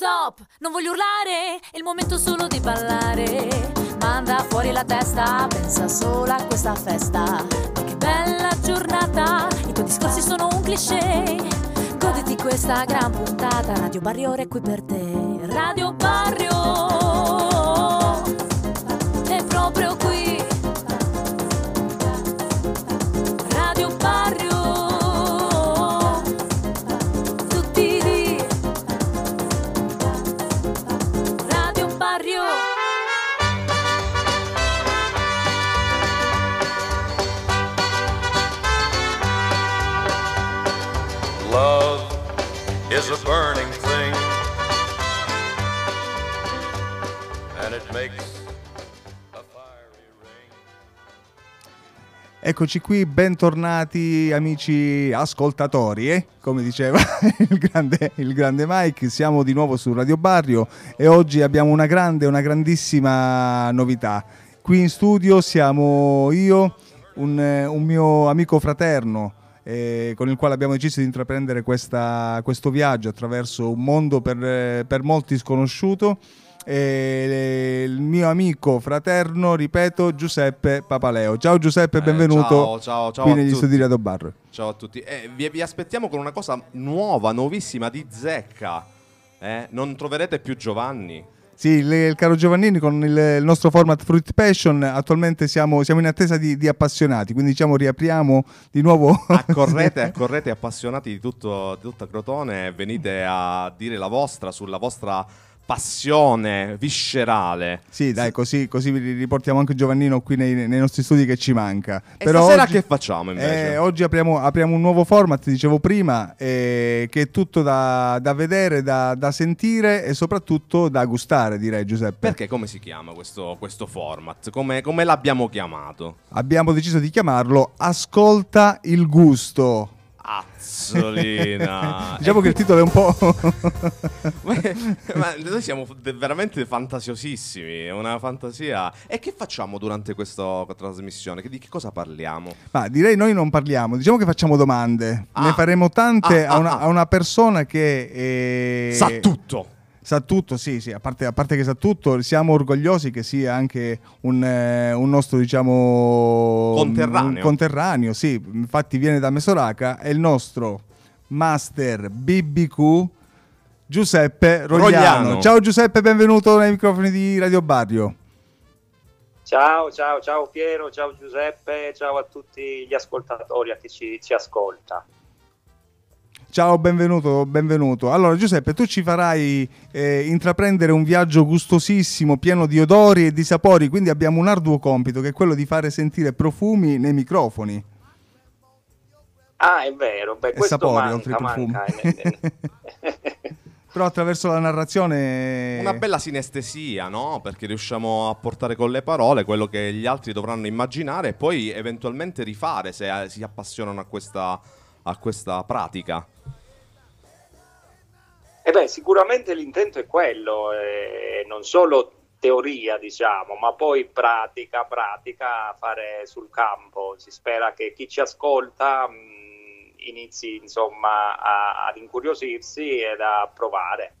Stop, non voglio urlare, è il momento solo di ballare. Manda fuori la testa, pensa solo a questa festa. Ma che bella giornata, i tuoi discorsi sono un cliché. Goditi questa gran puntata, Radio Barrio è qui per te. Radio Barrio. Eccoci qui, bentornati amici ascoltatori, eh? come diceva il grande, il grande Mike, siamo di nuovo su Radio Barrio e oggi abbiamo una grande, una grandissima novità. Qui in studio siamo io, un, un mio amico fraterno, eh, con il quale abbiamo deciso di intraprendere questa, questo viaggio attraverso un mondo per, per molti sconosciuto. E il mio amico fraterno, ripeto, Giuseppe Papaleo. Ciao Giuseppe, eh, benvenuto ciao, ciao, ciao qui negli studi di Rado. Ciao a tutti. Eh, vi, vi, aspettiamo con una cosa nuova, nuovissima, di zecca. Eh? Non troverete più Giovanni. Sì, il, il caro Giovannini con il, il, nostro format Fruit Passion attualmente siamo, siamo in attesa di, di, appassionati, quindi diciamo riapriamo di nuovo. Accorrete, accorrete appassionati di, tutto, di tutta Crotone venite a dire la vostra sulla vostra passione viscerale. Sì, dai, così, così riportiamo anche Giovannino qui nei, nei, nostri studi che ci manca. E Però stasera oggi, che facciamo invece? Eh, oggi apriamo, apriamo, un nuovo format, dicevo prima, eh, che è tutto da, da vedere, da, da, sentire e soprattutto da gustare, direi Giuseppe. Perché come si chiama questo, questo format? Come, come l'abbiamo chiamato? Abbiamo deciso di chiamarlo Ascolta il gusto. Azzolina. diciamo che il titolo è un po'. ma, noi siamo veramente fantasiosissimi. È una fantasia. E che facciamo durante questa trasmissione? Di che cosa parliamo? Ma direi noi non parliamo, diciamo che facciamo domande. Ah. Ne faremo tante ah, a, una, ah, a, una, persona che è... sa tutto sa tutto, sì, sì, a parte, a parte, che sa tutto, siamo orgogliosi che sia anche un, eh, un nostro, diciamo, conterraneo. Un conterraneo, sì, infatti viene da Mesoraca, è il nostro master BBQ Giuseppe Rogliano. Rogliano. Ciao Giuseppe, benvenuto nei microfoni di Radio Barrio. Ciao, ciao, ciao Piero, ciao Giuseppe, ciao a tutti gli ascoltatori, a chi ci, ci ascolta. Ciao, benvenuto, benvenuto. Allora Giuseppe, tu ci farai eh, intraprendere un viaggio gustosissimo, pieno di odori e di sapori, quindi abbiamo un arduo compito che è quello di fare sentire profumi nei microfoni. Ah, è vero, beh, e sapori manca, oltre ai profumi. Però attraverso la narrazione... Una bella sinestesia, no? Perché riusciamo a portare con le parole quello che gli altri dovranno immaginare e poi eventualmente rifare se eh, si appassionano a questa, a questa pratica. Eh beh, sicuramente l'intento è quello, eh, non solo teoria, diciamo, ma poi pratica, pratica, fare sul campo. Si spera che chi ci ascolta mh, mm, inizi insomma a, ad incuriosirsi ed a provare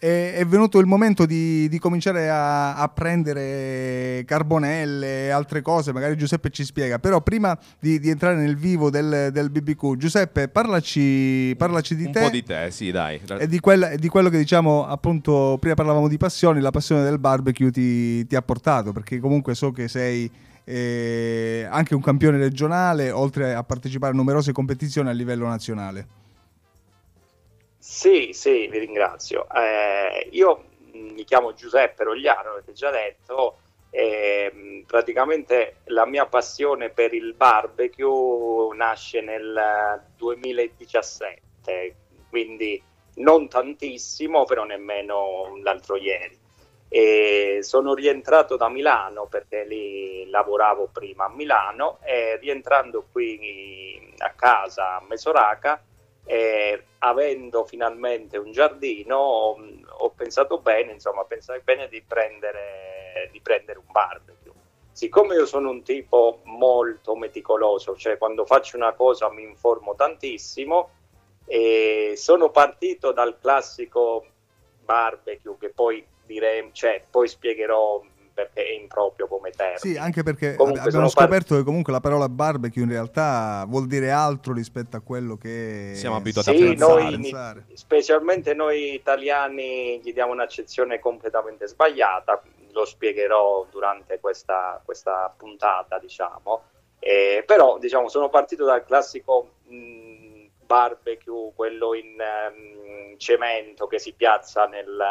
è, è venuto il momento di, di cominciare a, a, prendere carbonelle e altre cose, magari Giuseppe ci spiega, però prima di, di entrare nel vivo del, del, BBQ, Giuseppe parlaci, parlaci di un te. Un po' di te, sì dai. E di, quella, di, quello che diciamo appunto, prima parlavamo di passioni, la passione del barbecue ti, ti ha portato, perché comunque so che sei... Eh, anche un campione regionale, oltre a partecipare a numerose competizioni a livello nazionale. Sì, sì, vi ringrazio. Eh, io mi chiamo Giuseppe Rogliano, avete già detto, e praticamente la mia passione per il barbecue nasce nel 2017, quindi non tantissimo, però nemmeno l'altro ieri. E sono rientrato da Milano perché lì lavoravo prima a Milano e rientrando qui a casa a Mesoraca e avendo finalmente un giardino ho, ho pensato bene, insomma, pensai bene di prendere, di prendere un barbecue. Siccome io sono un tipo molto meticoloso, cioè quando faccio una cosa mi informo tantissimo, e sono partito dal classico barbecue che poi diremo, cioè poi spiegherò perché è improprio come termine. Sì, anche perché comunque abbiamo scoperto par- che comunque la parola barbecue in realtà vuol dire altro rispetto a quello che siamo abituati sì, a pensare. Noi, specialmente noi italiani gli diamo un'accezione completamente sbagliata, lo spiegherò durante questa, questa puntata, diciamo. Eh, però diciamo, sono partito dal classico mh, barbecue, quello in um, cemento che si piazza nel,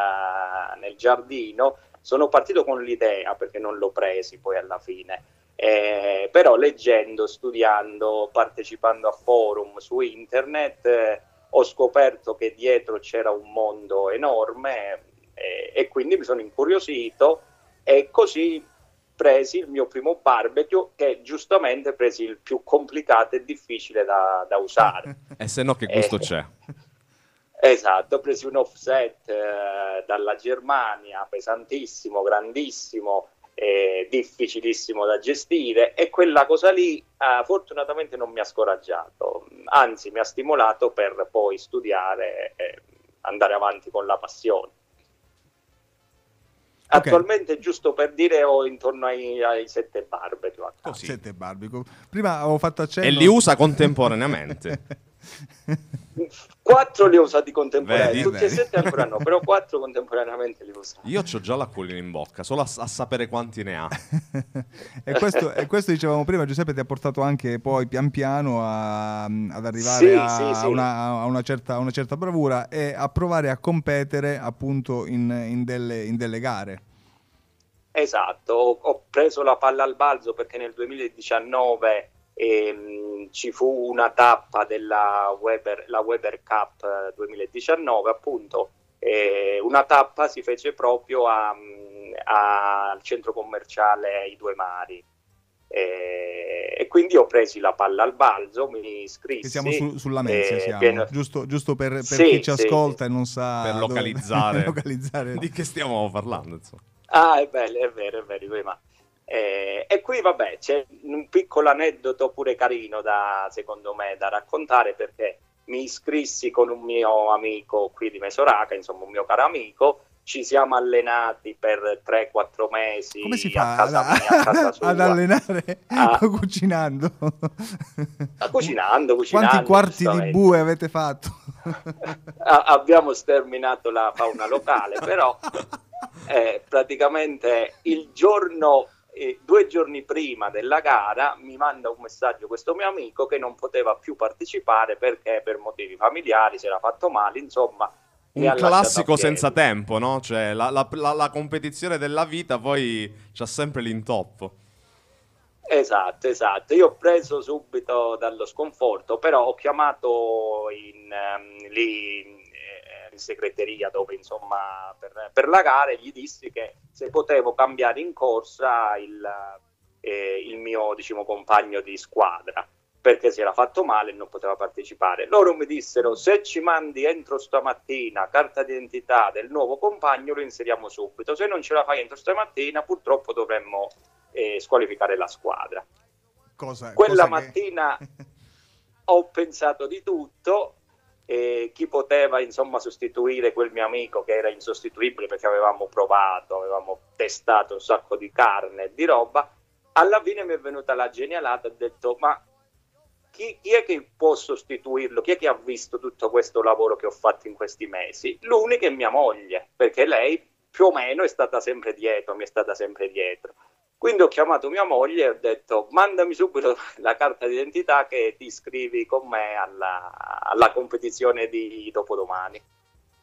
nel giardino, sono partito con l'idea, perché non l'ho presi poi alla fine, eh, però leggendo, studiando, partecipando a forum su internet, eh, ho scoperto che dietro c'era un mondo enorme eh, e quindi mi sono incuriosito e così presi il mio primo barbecue che giustamente presi il più complicato e difficile da, da usare. e se no che gusto eh, c'è? Esatto, ho preso un offset eh, dalla Germania, pesantissimo, grandissimo, eh, difficilissimo da gestire e quella cosa lì eh, fortunatamente non mi ha scoraggiato, anzi mi ha stimolato per poi studiare e andare avanti con la passione. Okay. Attualmente, giusto per dire, ho intorno ai, ai sette barbecue. Oh, sette barbecue. Prima avevo fatto accenno... E li usa contemporaneamente. quattro li ho usati contemporaneamente, tutti e sette ancora no, però quattro contemporaneamente li ho usati. Io ho già l'acquolina in bocca, solo a, a sapere quanti ne ha. e, questo, e, questo, dicevamo prima, Giuseppe ti ha portato anche poi pian piano a, ad arrivare sì, a, sì, sì. Una, a, una certa, una, certa, bravura e a provare a competere appunto in, in, delle, in delle gare. Esatto, ho, ho preso la palla al balzo perché nel 2019 e, mh, ci fu una tappa della Weber, la Weber Cup 2019 appunto e una tappa si fece proprio a, a, al centro commerciale I Due Mari e, e, quindi ho preso la palla al balzo, mi iscrissi. Che siamo su, sulla Mezia, eh. Pieno... Giusto, giusto, per, per sì, chi ci ascolta sì. e non sa... Per localizzare, localizzare. di che stiamo parlando. Insomma. Ah, è bello, è vero, è vero. Ma eh, e qui vabbè c'è un piccolo aneddoto pure carino da, secondo me da raccontare perché mi iscrissi con un mio amico qui di Mesoraca, insomma un mio caro amico, ci siamo allenati per 3-4 mesi Come si fa a casa mia, a casa sua, ad allenare a... cucinando? A cucinando, cucinando. Quanti quarti di bue avete fatto? abbiamo sterminato la fauna locale, però eh, praticamente il giorno e due giorni prima della gara mi manda un messaggio questo mio amico che non poteva più partecipare perché per motivi familiari si era fatto male, insomma. Un classico senza tempo, no? Cioè la, la, la, la competizione della vita poi c'ha sempre l'intoppo. Esatto, esatto. Io ho preso subito dallo sconforto, però ho chiamato in, um, lì in segreteria dove insomma per, per, la gara gli dissi che se potevo cambiare in corsa il, eh, il mio diciamo, compagno di squadra perché si era fatto male e non poteva partecipare. Loro mi dissero se ci mandi entro stamattina carta d'identità del nuovo compagno lo inseriamo subito, se non ce la fai entro stamattina purtroppo dovremmo eh, squalificare la squadra. Cosa, Quella cosa mattina che... ho pensato di tutto, e chi poteva insomma sostituire quel mio amico che era insostituibile perché avevamo provato, avevamo testato un sacco di carne e di roba, alla fine mi è venuta la genialata e ho detto ma chi, chi, è che può sostituirlo? Chi è che ha visto tutto questo lavoro che ho fatto in questi mesi? L'unica è mia moglie, perché lei più o meno è stata sempre dietro, mi è stata sempre dietro. Quindi ho chiamato mia moglie e ho detto mandami subito la carta d'identità che ti iscrivi con me alla, alla competizione di dopodomani.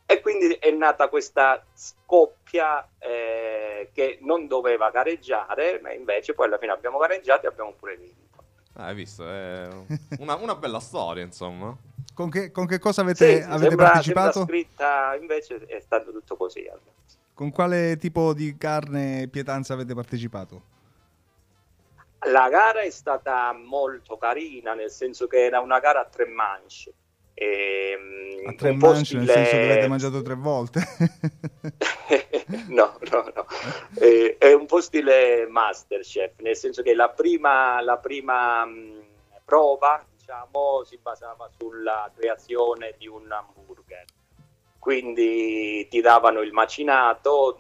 E quindi è nata questa scoppia eh, che non doveva gareggiare, ma invece poi alla fine abbiamo gareggiato e abbiamo pure vinto. Ah, hai visto? È una, una bella storia, insomma. Con che, con che cosa avete, sì, avete sembra, partecipato? Sembra scritta, invece è stato tutto così. Allora. Con quale tipo di carne e pietanza avete partecipato? La gara è stata molto carina, nel senso che era una gara a tre manche. E, ehm, a tre manche nel senso che avete mangiato tre volte? no, no, no. È, è, un po' stile Masterchef, nel senso che la prima, la prima mh, prova diciamo, si basava sulla creazione di un hamburger quindi ti davano il macinato,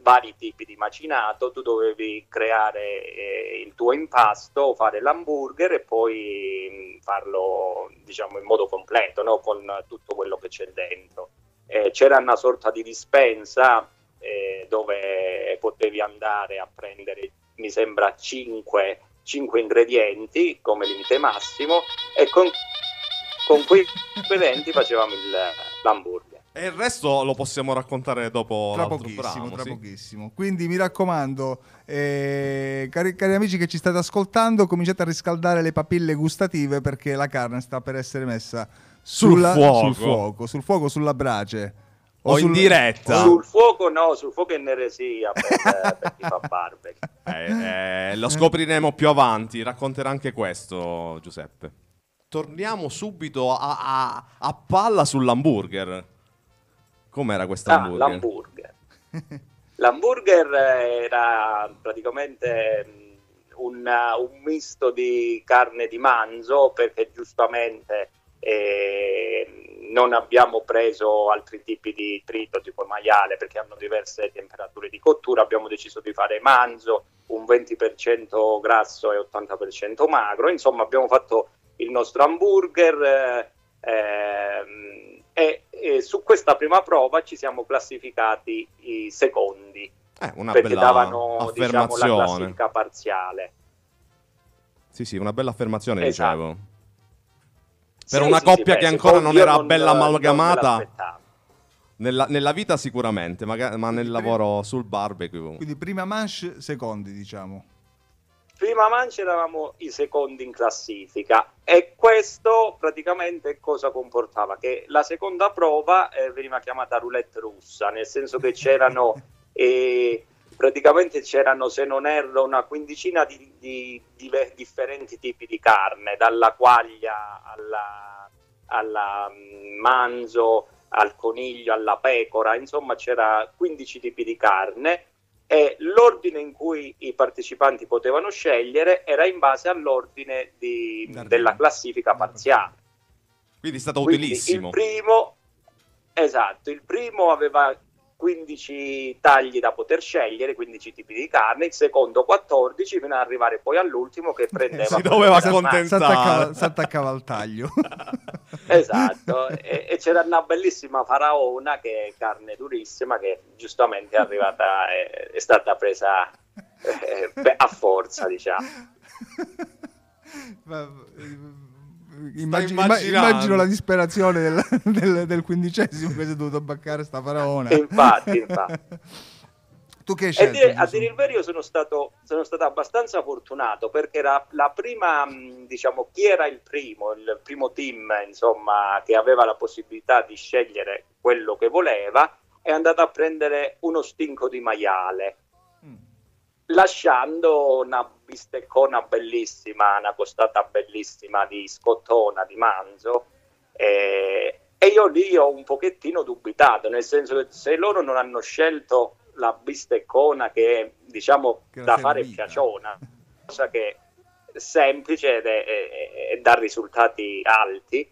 vari tipi di macinato, tu dovevi creare eh, il tuo impasto, fare l'hamburger e poi farlo diciamo in modo completo, no? con tutto quello che c'è dentro. Eh, c'era una sorta di dispensa eh, dove potevi andare a prendere, mi sembra, 5, 5 ingredienti come limite massimo e con, con quei ingredienti facevamo il, l'hamburger. E il resto lo possiamo raccontare dopo tra pochissimo, brano, tra sì. pochissimo. Quindi mi raccomando, eh, cari, cari, amici che ci state ascoltando, cominciate a riscaldare le papille gustative perché la carne sta per essere messa sulla, sul, fuoco. sul fuoco, sul fuoco, sulla brace. O, o sul, in diretta. Sul fuoco no, sul fuoco è neresia per, per chi fa barbecue. Eh, eh, lo scopriremo più avanti, racconterà anche questo Giuseppe. Torniamo subito a, a, a palla sull'hamburger. Com'era questo ah, hamburger? L'hamburger. l'hamburger era praticamente mm, un, un, misto di carne di manzo perché giustamente eh, non abbiamo preso altri tipi di trito tipo maiale perché hanno diverse temperature di cottura, abbiamo deciso di fare manzo, un 20% grasso e 80% magro, insomma abbiamo fatto il nostro hamburger. Eh, ehm, e, e, su questa prima prova ci siamo classificati i secondi eh, una perché bella davano diciamo, la classifica parziale. Sì, sì, una bella affermazione, esatto. dicevo. Per sì, una sì, coppia sì, che ancora non era non, bella amalgamata. Nella, nella, vita sicuramente, ma, ma nel lavoro sul barbecue. Quindi prima manche, secondi, diciamo prima mancia eravamo i secondi in classifica e questo praticamente cosa comportava? Che la seconda prova eh, veniva chiamata roulette russa, nel senso che c'erano eh, praticamente c'erano, se non erro, una quindicina di, di, di differenti tipi di carne, dalla quaglia alla, alla mm, manzo, al coniglio, alla pecora, insomma c'era 15 tipi di carne e l'ordine in cui i partecipanti potevano scegliere era in base all'ordine di, della classifica parziale. Quindi è stato Quindi utilissimo. Il primo, esatto, il primo aveva 15 tagli da poter scegliere, 15 tipi di carne, il secondo 14 fino ad arrivare poi all'ultimo che prendeva... si doveva accontentare. Si attaccava al taglio. esatto, e, e, c'era una bellissima faraona che è carne durissima che giustamente è arrivata, è, è stata presa eh, a forza, diciamo. Immagino, immagino, la disperazione del, del, del, quindicesimo che si è dovuto baccare sta faraona. Infatti, infatti. tu che hai scelto? Dire, a dire il vero, io sono stato, sono stato abbastanza fortunato perché era la prima, diciamo, chi era il primo, il primo team, insomma, che aveva la possibilità di scegliere quello che voleva, è andato a prendere uno stinco di maiale lasciando una bisteccona bellissima, una costata bellissima di scottona, di manzo. Eh, e io lì ho un pochettino dubitato, nel senso che se loro non hanno scelto la bisteccona che è, diciamo, che da fare piaciona, cosa che è semplice ed è, è, è dà risultati alti,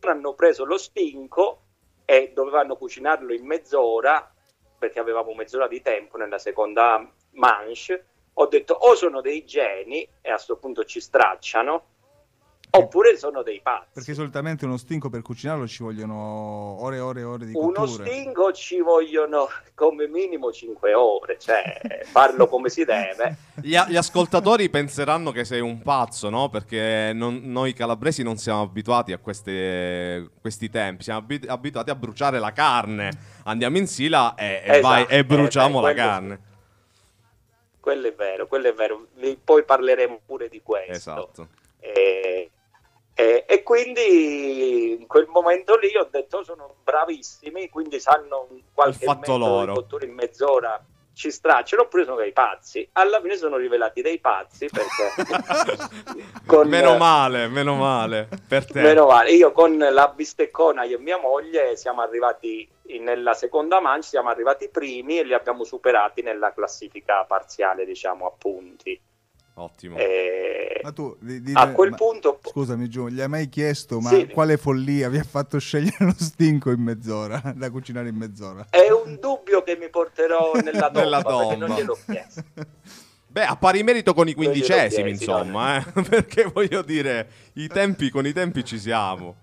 hanno preso lo stinco e dovevano cucinarlo in mezz'ora perché avevamo mezz'ora di tempo nella seconda manche, ho detto o sono dei geni e a questo punto ci stracciano, oppure sono dei pazzi. Perché solitamente uno stinco per cucinarlo ci vogliono ore e ore e ore di cotture. Uno stinco ci vogliono come minimo 5 ore, cioè farlo come si deve. Gli, gli, ascoltatori penseranno che sei un pazzo, no? Perché non, noi calabresi non siamo abituati a queste, questi tempi, siamo abituati a bruciare la carne. Andiamo in sila e, e, esatto, vai, e bruciamo eh, la carne quello è vero, quello è vero. Poi parleremo pure di questo. Esatto. E, e, e, quindi in quel momento lì ho detto sono bravissimi, quindi sanno qualche fatto loro. cottura in mezz'ora ci stracciano oppure sono dei pazzi. Alla fine sono rivelati dei pazzi perché... con, meno male, meno male per te. Meno male. Io con la bisteccona io e mia moglie siamo arrivati nella seconda mancia, siamo arrivati primi e li abbiamo superati nella classifica parziale, diciamo, a punti. Ottimo. Eh, Ma tu, di- di- a quel ma- punto... Scusami Giù, gli hai mai chiesto ma Sì. quale follia vi ha fatto scegliere lo stinco in mezz'ora, da cucinare in mezz'ora? È un dubbio che mi porterò nella tomba, Nella perché tomba. non gliel'ho chiesto. Beh, a pari merito con i quindicesimi, chiesi, insomma, eh? perché voglio dire, i tempi con i tempi ci siamo.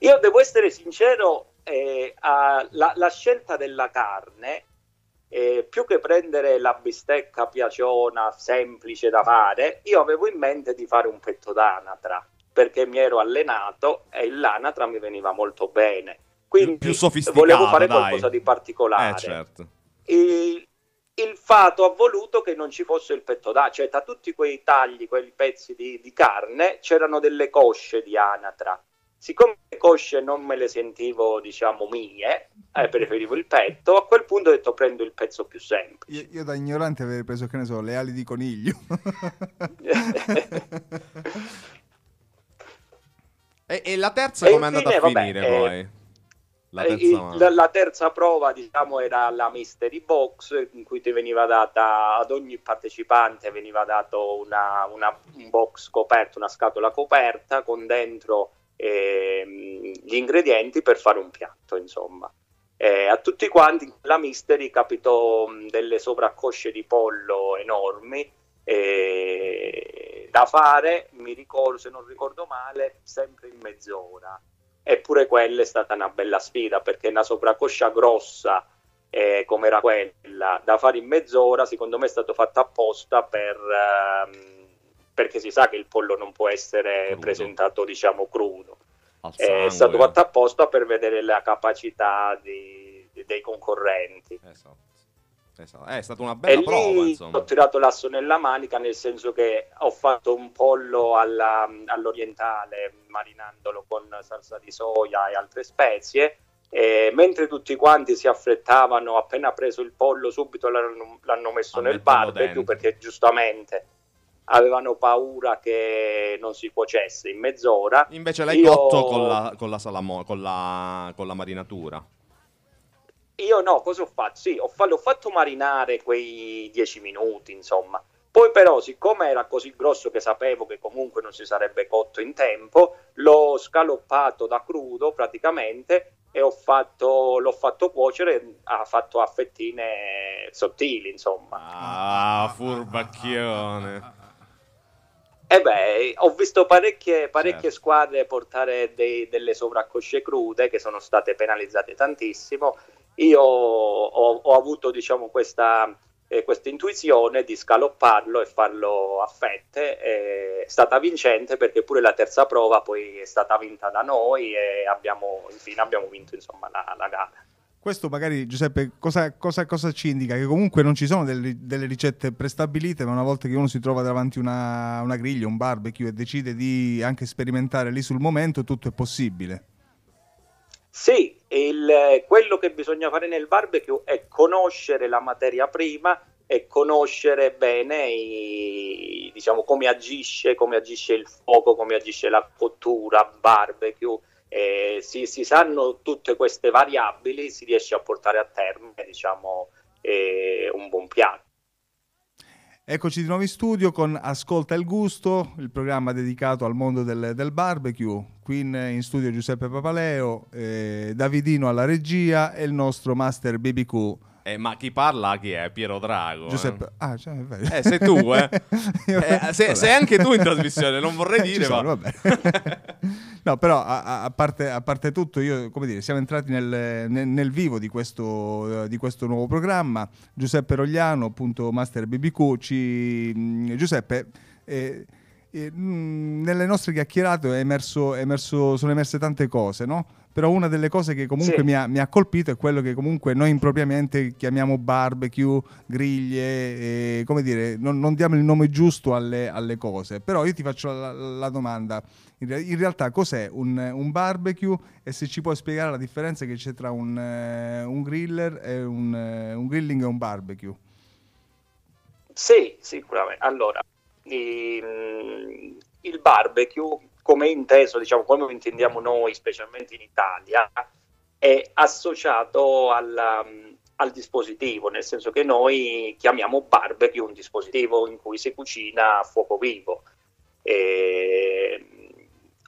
Io devo essere sincero, eh, a- la, la scelta della carne, eh, più che prendere la bistecca piaciona semplice da fare, io avevo in mente di fare un petto d'anatra, perché mi ero allenato e l'anatra mi veniva molto bene. Quindi Più sofisticato, volevo fare dai. qualcosa di particolare. Eh, certo. il, il fato ha voluto che non ci fosse il petto d'anatra, cioè tra tutti quei tagli, quei pezzi di, di carne, c'erano delle cosce di anatra. Siccome le cosce non me le sentivo, diciamo, mie, eh, preferivo il petto, a quel punto ho detto prendo il pezzo più semplice. Io, io da ignorante avrei preso, che ne so, le ali di coniglio. E, e la terza come è andata a vabbè, finire eh, poi? La Eh, terza il- mano. la, la terza prova, diciamo, era la Mystery Box, in cui ti veniva data ad ogni partecipante veniva dato una, una- un box coperto, una scatola coperta con dentro ehm, gli ingredienti per fare un piatto, insomma. Eh, a tutti quanti la Mystery capitò mh, delle sovraccosce di pollo enormi eh, da fare, mi ricordo, se non ricordo male, sempre in mezz'ora. Eppure quella è stata una bella sfida perché una sopraccoscia grossa eh, come era quella da fare in mezz'ora, secondo me è stato fatto apposta per, ehm, perché si sa che il pollo non può essere Crudo. presentato, diciamo, crudo. È stato fatto apposta per vedere la capacità di- di- dei concorrenti. Esatto. Esatto. È stata una E bella prova, lì insomma. ho tirato l'asso nella manica, nel senso che ho fatto un pollo alla- all'orientale, marinandolo con salsa di soia e altre spezie. E mentre tutti quanti si affrettavano, appena preso il pollo, subito l'hanno, l'hanno messo A nel barbecue dentro. perché giustamente avevano paura che non si cuocesse in mezz'ora. Invece l'hai Io- cotto con la, con la salamo- con la, con la marinatura. Io no, cosa ho fatto? Sì, ho fa- l'ho fatto marinare quei 10 minuti, insomma. Poi però, siccome era così grosso che sapevo che comunque non si sarebbe cotto in tempo, l'ho scaloppato da crudo praticamente e ho fatto, l'ho fatto cuocere, ha fatto a fettine sottili, insomma. Ah, furbacchione. E beh, ho visto parecchie, parecchie Certo. squadre portare dei- delle sovraccosce crude che sono state penalizzate tantissimo. Io ho, ho avuto, diciamo, questa, eh, questa intuizione di scalopparlo e farlo a fette. È stata vincente perché pure la terza prova poi è stata vinta da noi e abbiamo, infine abbiamo vinto insomma, la, la gara. Questo magari, Giuseppe, cosa, cosa- cosa ci indica? Che comunque non ci sono delle, delle ricette prestabilite, ma una volta che uno si trova davanti una, una griglia, un barbecue e decide di anche sperimentare lì sul momento, tutto è possibile. Sì, il- quello che bisogna fare nel barbecue è conoscere la materia prima e conoscere bene i- diciamo, come agisce, come agisce il fuoco, come agisce la cottura, barbecue. Eh, si, si sanno tutte queste variabili, si riesce a portare a termine diciamo, eh, un buon piatto. Eccoci di nuovo in studio con Ascolta il Gusto, il programma dedicato al mondo del, del barbecue. Qui in, in studio Giuseppe Papaleo, eh, Davidino alla regia e il nostro master BBQ. Eh, ma chi parla chi è? Piero Drago. eh. Giuseppe, ah, cioè, è vero. Eh, sei tu, eh. Eh, sei, sei anche tu in trasmissione, non vorrei Eh, dire, sono, ma... vabbè. no, però a, a- parte, a parte tutto, io, come dire, siamo entrati nel, nel- nel vivo di questo, eh, di questo nuovo programma. Giuseppe Rogliano, appunto Master BBQ, ci... mh, Giuseppe, eh, eh, mh, nelle nostre chiacchierate è emerso, è emerso- sono emerse tante cose, no? Però una delle cose che comunque Sì. mi, ha, mi ha colpito è quello che comunque noi impropriamente chiamiamo barbecue, griglie, e, come dire, non, non diamo il nome giusto alle, alle cose. Però io ti faccio la, la domanda, in, in realtà cos'è un, un barbecue e se ci puoi spiegare la differenza che c'è tra un, eh, un griller e un, eh, un grilling e un barbecue? Sì, sicuramente. Allora, i- il barbecue, come inteso, diciamo, come lo intendiamo noi, specialmente in Italia, è associato alla, al dispositivo, nel senso che noi chiamiamo barbecue un dispositivo in cui si cucina a fuoco vivo. E,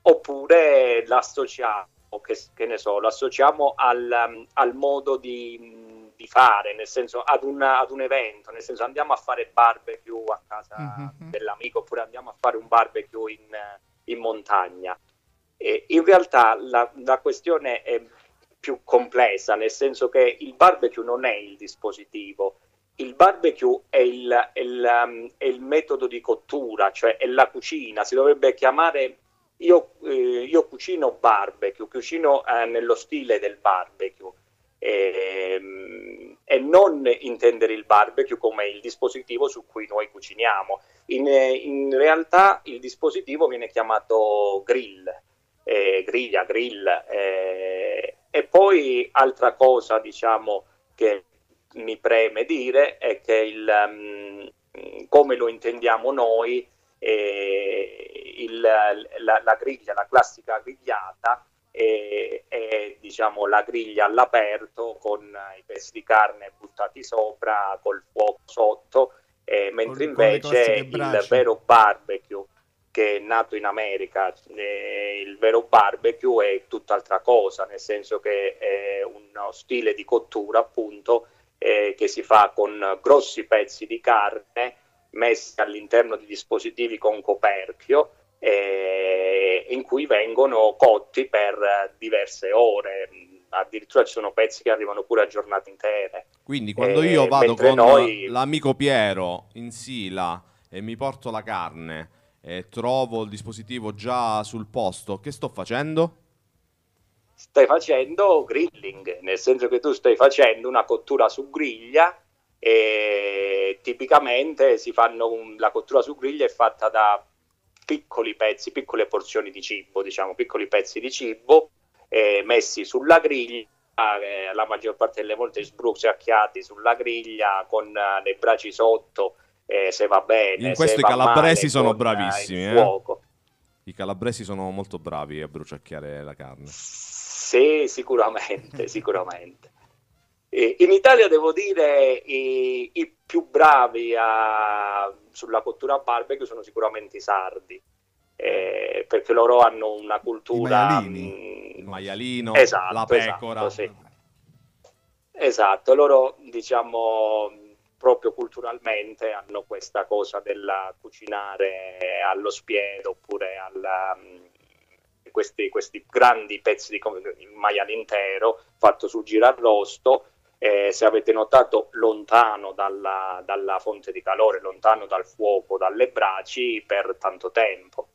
oppure l'associamo, che, che, so, l'associamo al, al modo di, di, fare, nel senso ad, una, ad, un evento, nel senso andiamo a fare barbecue a casa mm-hmm. dell'amico oppure andiamo a fare un barbecue in, in montagna. E in realtà la, la questione è più complessa, nel senso che il barbecue non è il dispositivo, il barbecue è il, è, il, um, è il, metodo di cottura, cioè è la cucina, si dovrebbe chiamare io, eh, io cucino barbecue, cucino eh, nello stile del barbecue e, ehm, e, non intendere il barbecue come il dispositivo su cui noi cuciniamo. In, in realtà il dispositivo viene chiamato grill, eh, griglia, grill. Eh, e poi altra cosa, diciamo, che mi preme dire è che il, um, come lo intendiamo noi, eh, il, la, la, griglia, la classica grigliata, è, è diciamo, la griglia all'aperto con i pezzi di carne buttati sopra, col fuoco sotto, eh, mentre con, invece con il vero barbecue che è nato in America, eh, il vero barbecue è tutt'altra cosa, nel senso che è uno stile di cottura appunto eh, che si fa con grossi pezzi di carne messi all'interno di dispositivi con coperchio eh, in cui vengono cotti per diverse ore. Addirittura ci sono pezzi che arrivano pure a giornate intere. Quindi quando io eh, vado con noi... l'amico Piero in Sila e mi porto la carne e trovo il dispositivo già sul posto, che sto facendo? Stai facendo grilling, nel senso che tu stai facendo una cottura su griglia e tipicamente si fanno un, la cottura su griglia è fatta da piccoli pezzi, piccole porzioni di cibo, diciamo piccoli pezzi di cibo eh, messi sulla griglia eh, la maggior parte delle volte sbruciacchiati sulla griglia con eh, le braci sotto eh, se va bene. In questo i calabresi male, sono con, eh, bravissimi. Eh? I calabresi sono molto bravi a bruciacchiare la carne. Sì, sicuramente, sicuramente. E in Italia devo dire i, i più bravi a, sulla cottura a barbecue sono sicuramente i sardi. Eh, perché loro hanno una cultura mh, il maialino, esatto, la pecora esatto, sì. esatto, loro diciamo proprio culturalmente hanno questa cosa della cucinare allo spiedo oppure alla, mm, questi, questi, grandi pezzi di maiale intero fatto sul girarrosto. Eh, se avete notato, lontano dalla, dalla, fonte di calore, lontano dal fuoco, dalle braci per tanto tempo.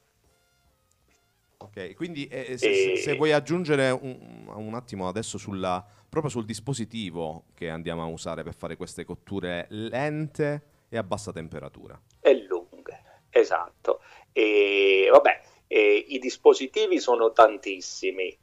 Ok, quindi eh, se, e... se, vuoi aggiungere un, un attimo adesso sulla, proprio sul dispositivo che andiamo a usare per fare queste cotture lente e a bassa temperatura. E lunghe, esatto. E vabbè, e i dispositivi sono tantissimi,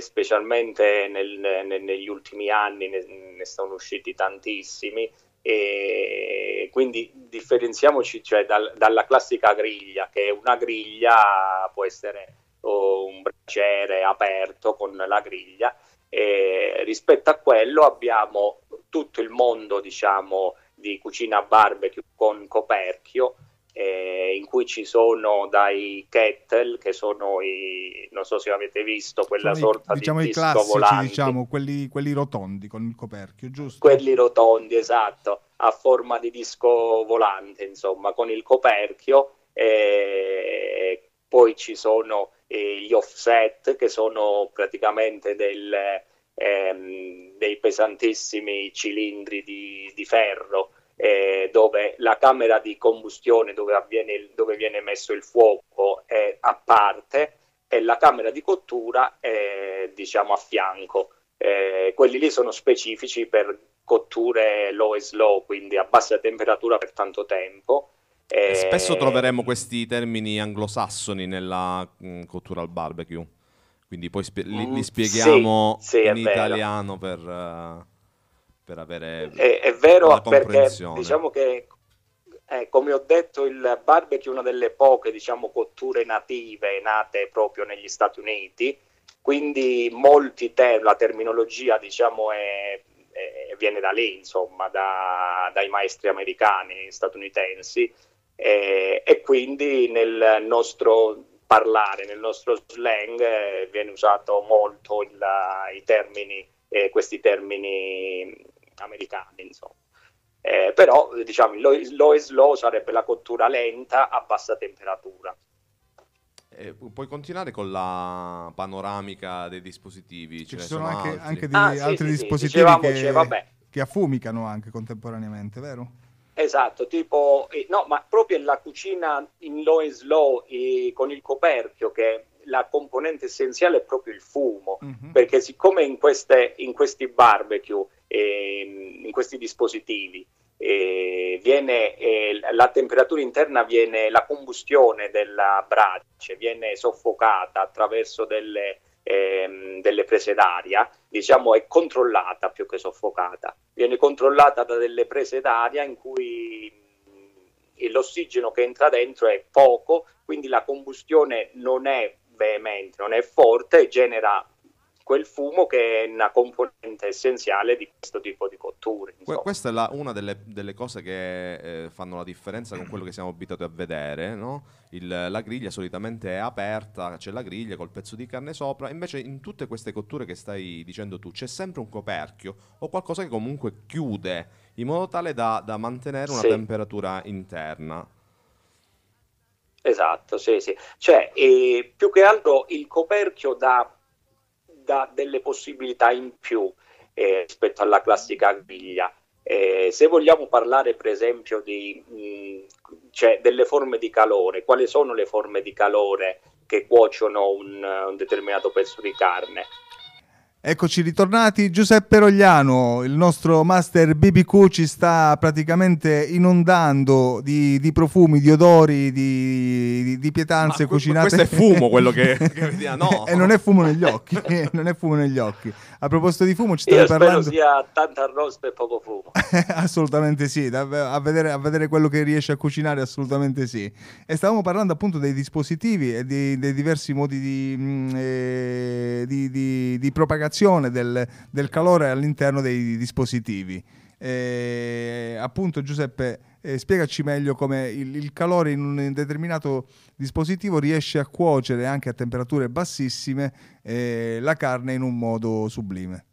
specialmente nel, nel, negli ultimi anni ne, ne sono usciti tantissimi. E quindi differenziamoci cioè, dal, dalla classica griglia, che è una griglia, può essere un braciere aperto con la griglia, e rispetto a quello abbiamo tutto il mondo diciamo, di cucina barbecue con coperchio eh, in cui ci sono dai kettle che sono i non so se avete visto quella sono sorta i, diciamo di i classici volanti. diciamo quelli, quelli, rotondi con il coperchio giusto? quelli rotondi esatto a forma di disco volante insomma con il coperchio e poi ci sono e gli offset che sono praticamente del, ehm, dei pesantissimi cilindri di, di ferro eh, dove la camera di combustione dove, avviene, dove viene messo il fuoco è a parte e la camera di cottura è diciamo a fianco. Eh, quelli lì sono specifici per cotture low e slow, quindi a bassa temperatura per tanto tempo. E... Spesso troveremo questi termini anglosassoni nella mh, mm, cottura al barbecue, quindi poi spie- li, li, mm, spieghiamo sì, sì, in italiano per, uh, per, avere è, è vero perché diciamo che eh, come ho detto il barbecue è una delle poche diciamo, cotture native nate proprio negli Stati Uniti, quindi molti te- la terminologia diciamo, è, è, viene da lì, insomma, da, dai maestri americani, statunitensi, eh, e quindi nel nostro parlare, nel nostro slang eh, viene usato molto il, i termini, eh, questi termini americani, insomma. Eh, però diciamo il low, low slow sarebbe la cottura lenta a bassa temperatura. Eh, puoi continuare con la panoramica dei dispositivi? Ci sono, sono anche, anche ah, sì, altri sì, dispositivi sì, che, cioè, che, affumicano anche contemporaneamente, vero? Esatto, tipo, eh, no, ma proprio la cucina in low and slow eh, con il coperchio che la componente essenziale è proprio il fumo, mm-hmm. perché siccome in, queste, in questi barbecue, in questi dispositivi, viene, la temperatura interna viene, la combustione della brace viene soffocata attraverso delle, ehm, delle prese d'aria, diciamo è controllata più che soffocata, viene controllata da delle prese d'aria in cui l'ossigeno che entra dentro è poco, quindi la combustione non è veemente, non è forte e genera quel fumo che è una componente essenziale di questo tipo di cotture. Insomma. Questa è la, una delle, delle, cose che eh, fanno la differenza con quello che siamo abituati a vedere. No? Il, la griglia solitamente è aperta, c'è la griglia col pezzo di carne sopra, invece in tutte queste cotture che stai dicendo tu c'è sempre un coperchio o qualcosa che comunque chiude in modo tale da, da mantenere una sì. temperatura interna. Esatto, sì, sì. Cioè, eh, più che altro il coperchio dà dà delle possibilità in più eh, rispetto alla classica griglia. Eh, se vogliamo parlare per esempio di, mh, mm, cioè, delle forme di calore, quali sono le forme di calore che cuociono un, un determinato pezzo di carne? Eccoci ritornati, Giuseppe Rogliano, il nostro master BBQ ci sta praticamente inondando di, di profumi, di odori, di, di, di pietanze Ma cucinate. Questo è fumo quello che, che vediamo, no. e non è fumo negli occhi, non è fumo negli occhi. A proposito di fumo ci stavi parlando... Spero sia tanta arrosto e poco fumo. assolutamente sì, a vedere, a vedere, quello che riesce a cucinare assolutamente sì. E stavamo parlando appunto dei dispositivi e dei, diversi modi di, mm, eh, di propagazione propagazione del, del calore all'interno dei dispositivi. Eh, appunto Giuseppe, eh, spiegaci meglio come il, il, calore in un determinato dispositivo riesce a cuocere anche a temperature bassissime eh, la carne in un modo sublime.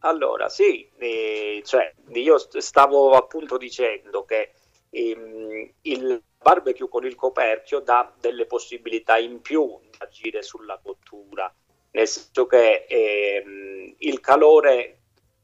Allora, sì, eh, cioè, io stavo appunto dicendo che ehm, il barbecue con il coperchio dà delle possibilità in più di agire sulla cottura nel senso che ehm, il calore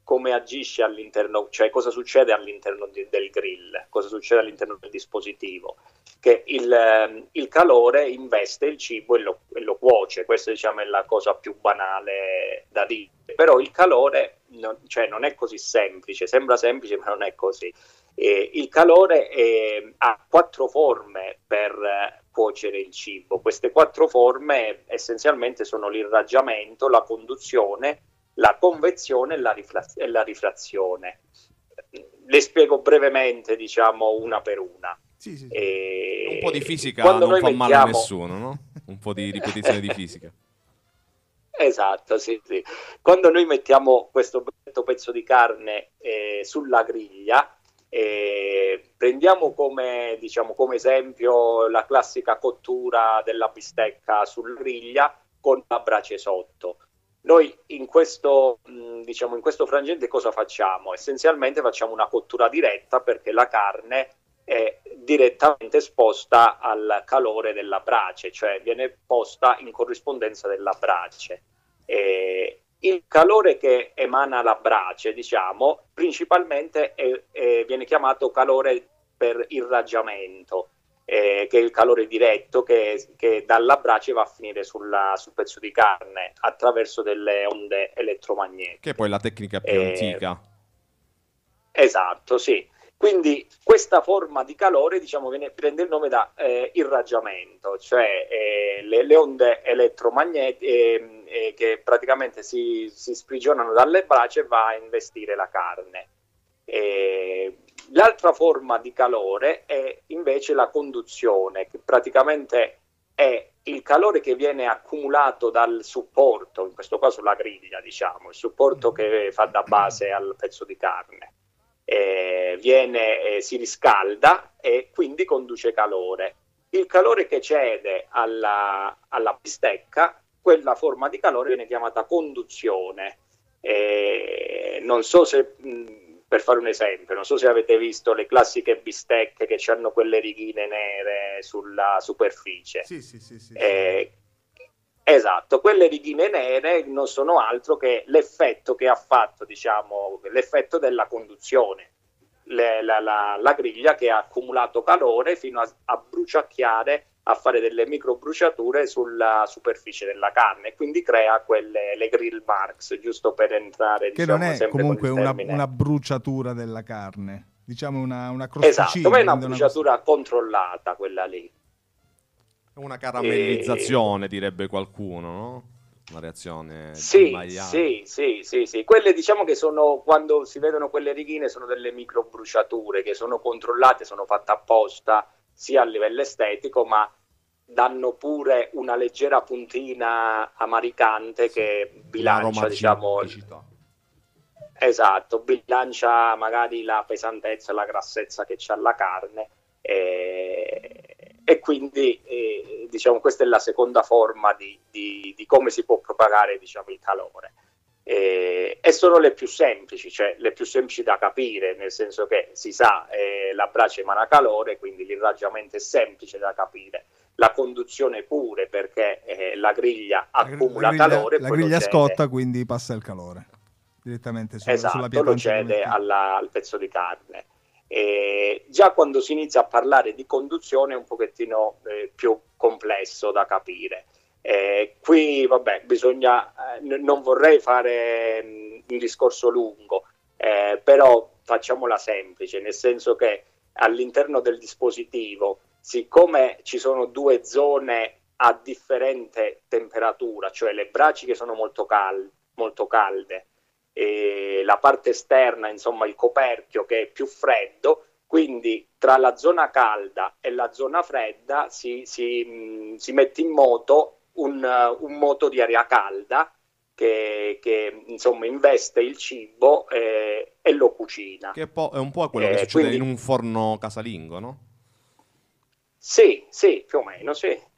come agisce all'interno, cioè cosa succede all'interno di, del grill, cosa succede all'interno del dispositivo, che il, ehm, il calore investe il cibo e lo, e lo, cuoce, questa diciamo è la cosa più banale da dire, però il calore non, cioè, non è così semplice, sembra semplice ma non è così. Eh, il calore eh, ha quattro forme per eh, cuocere il cibo. Queste quattro forme essenzialmente sono l'irraggiamento, la conduzione, la convezione e la, rifra- e la rifrazione. Le spiego brevemente, diciamo, una per una. Sì, sì. E... Un po' di fisica non fa mettiamo... male a nessuno, no? Un po' di ripetizione di fisica. Esatto, sì, sì. Quando noi mettiamo questo pezzo di carne eh, sulla griglia, eh, prendiamo come, diciamo, come, esempio la classica cottura della bistecca sulla griglia con la brace sotto. Noi in questo, diciamo, in questo frangente cosa facciamo? Essenzialmente facciamo una cottura diretta perché la carne è direttamente esposta al calore della brace, cioè viene posta in corrispondenza della brace. Eh, il calore che emana la brace, diciamo, principalmente è, è, viene chiamato calore per irraggiamento, eh, che è il calore diretto che, che, dalla brace va a finire sulla, sul pezzo di carne attraverso delle onde elettromagnetiche. Che è poi la tecnica più eh, antica. Esatto, sì. Quindi questa forma di calore diciamo, viene, prende il nome da eh, irraggiamento, cioè eh, le, le, onde elettromagnetiche eh, che praticamente si, si, sprigionano dalle braccia e va a investire la carne. l'altra forma di calore è invece la conduzione, che praticamente è il calore che viene accumulato dal supporto, in questo caso la griglia, diciamo, il supporto che fa da base al pezzo di carne, eh, viene, eh, si riscalda e quindi conduce calore. Il calore che cede alla, alla bistecca, quella forma di calore viene chiamata conduzione. Eh, non so se mh, per fare un esempio, non so se avete visto le classiche bistecche che hanno quelle righine nere sulla superficie. Sì, sì, sì. sì, eh, esatto, quelle righine nere non sono altro che l'effetto che ha fatto, diciamo, l'effetto della conduzione. Le, la, la, la, griglia che ha accumulato calore fino a, a bruciacchiare a fare delle microbruciature sulla superficie della carne e quindi crea quelle le grill marks giusto per entrare che diciamo, non è comunque una, una, bruciatura della carne diciamo una, una crosticina esatto, ma è una bruciatura una... controllata quella lì. Una caramellizzazione e... direbbe qualcuno no? una reazione sì, sì, sì, sì, sì, quelle diciamo che sono quando si vedono quelle righine sono delle microbruciature che sono controllate, sono fatte apposta sia a livello estetico, ma danno pure una leggera puntina amaricante sì, che bilancia, diciamo, esatto, bilancia magari la pesantezza e la grassezza che c'ha la carne e, e quindi eh, diciamo questa è la seconda forma di, di, di come si può propagare diciamo, il calore e, e, sono le più semplici, cioè le più semplici da capire, nel senso che si sa eh, la brace emana calore, quindi l'irraggiamento è semplice da capire. La conduzione pure perché eh, la griglia accumula la griglia, calore. La griglia scotta, quindi passa il calore direttamente su, esatto, sulla pianta. lo cede alla, al pezzo di carne. E già quando si inizia a parlare di conduzione è un pochettino eh, più complesso da capire. Eh, qui, vabbè, bisogna, eh, n- non vorrei fare mh, mm, un discorso lungo, eh, però facciamola semplice, nel senso che all'interno del dispositivo, siccome ci sono due zone a differente temperatura, cioè le braccia che sono molto, cal- molto calde la parte esterna, insomma il coperchio che è più freddo, quindi tra la zona calda e la zona fredda si, si, mm, si mette in moto un, un moto di aria calda che, che, insomma investe il cibo eh, e lo cucina. Che è un po' quello che eh, succede quindi... in un forno casalingo, no? Sì, sì, più o meno, sì.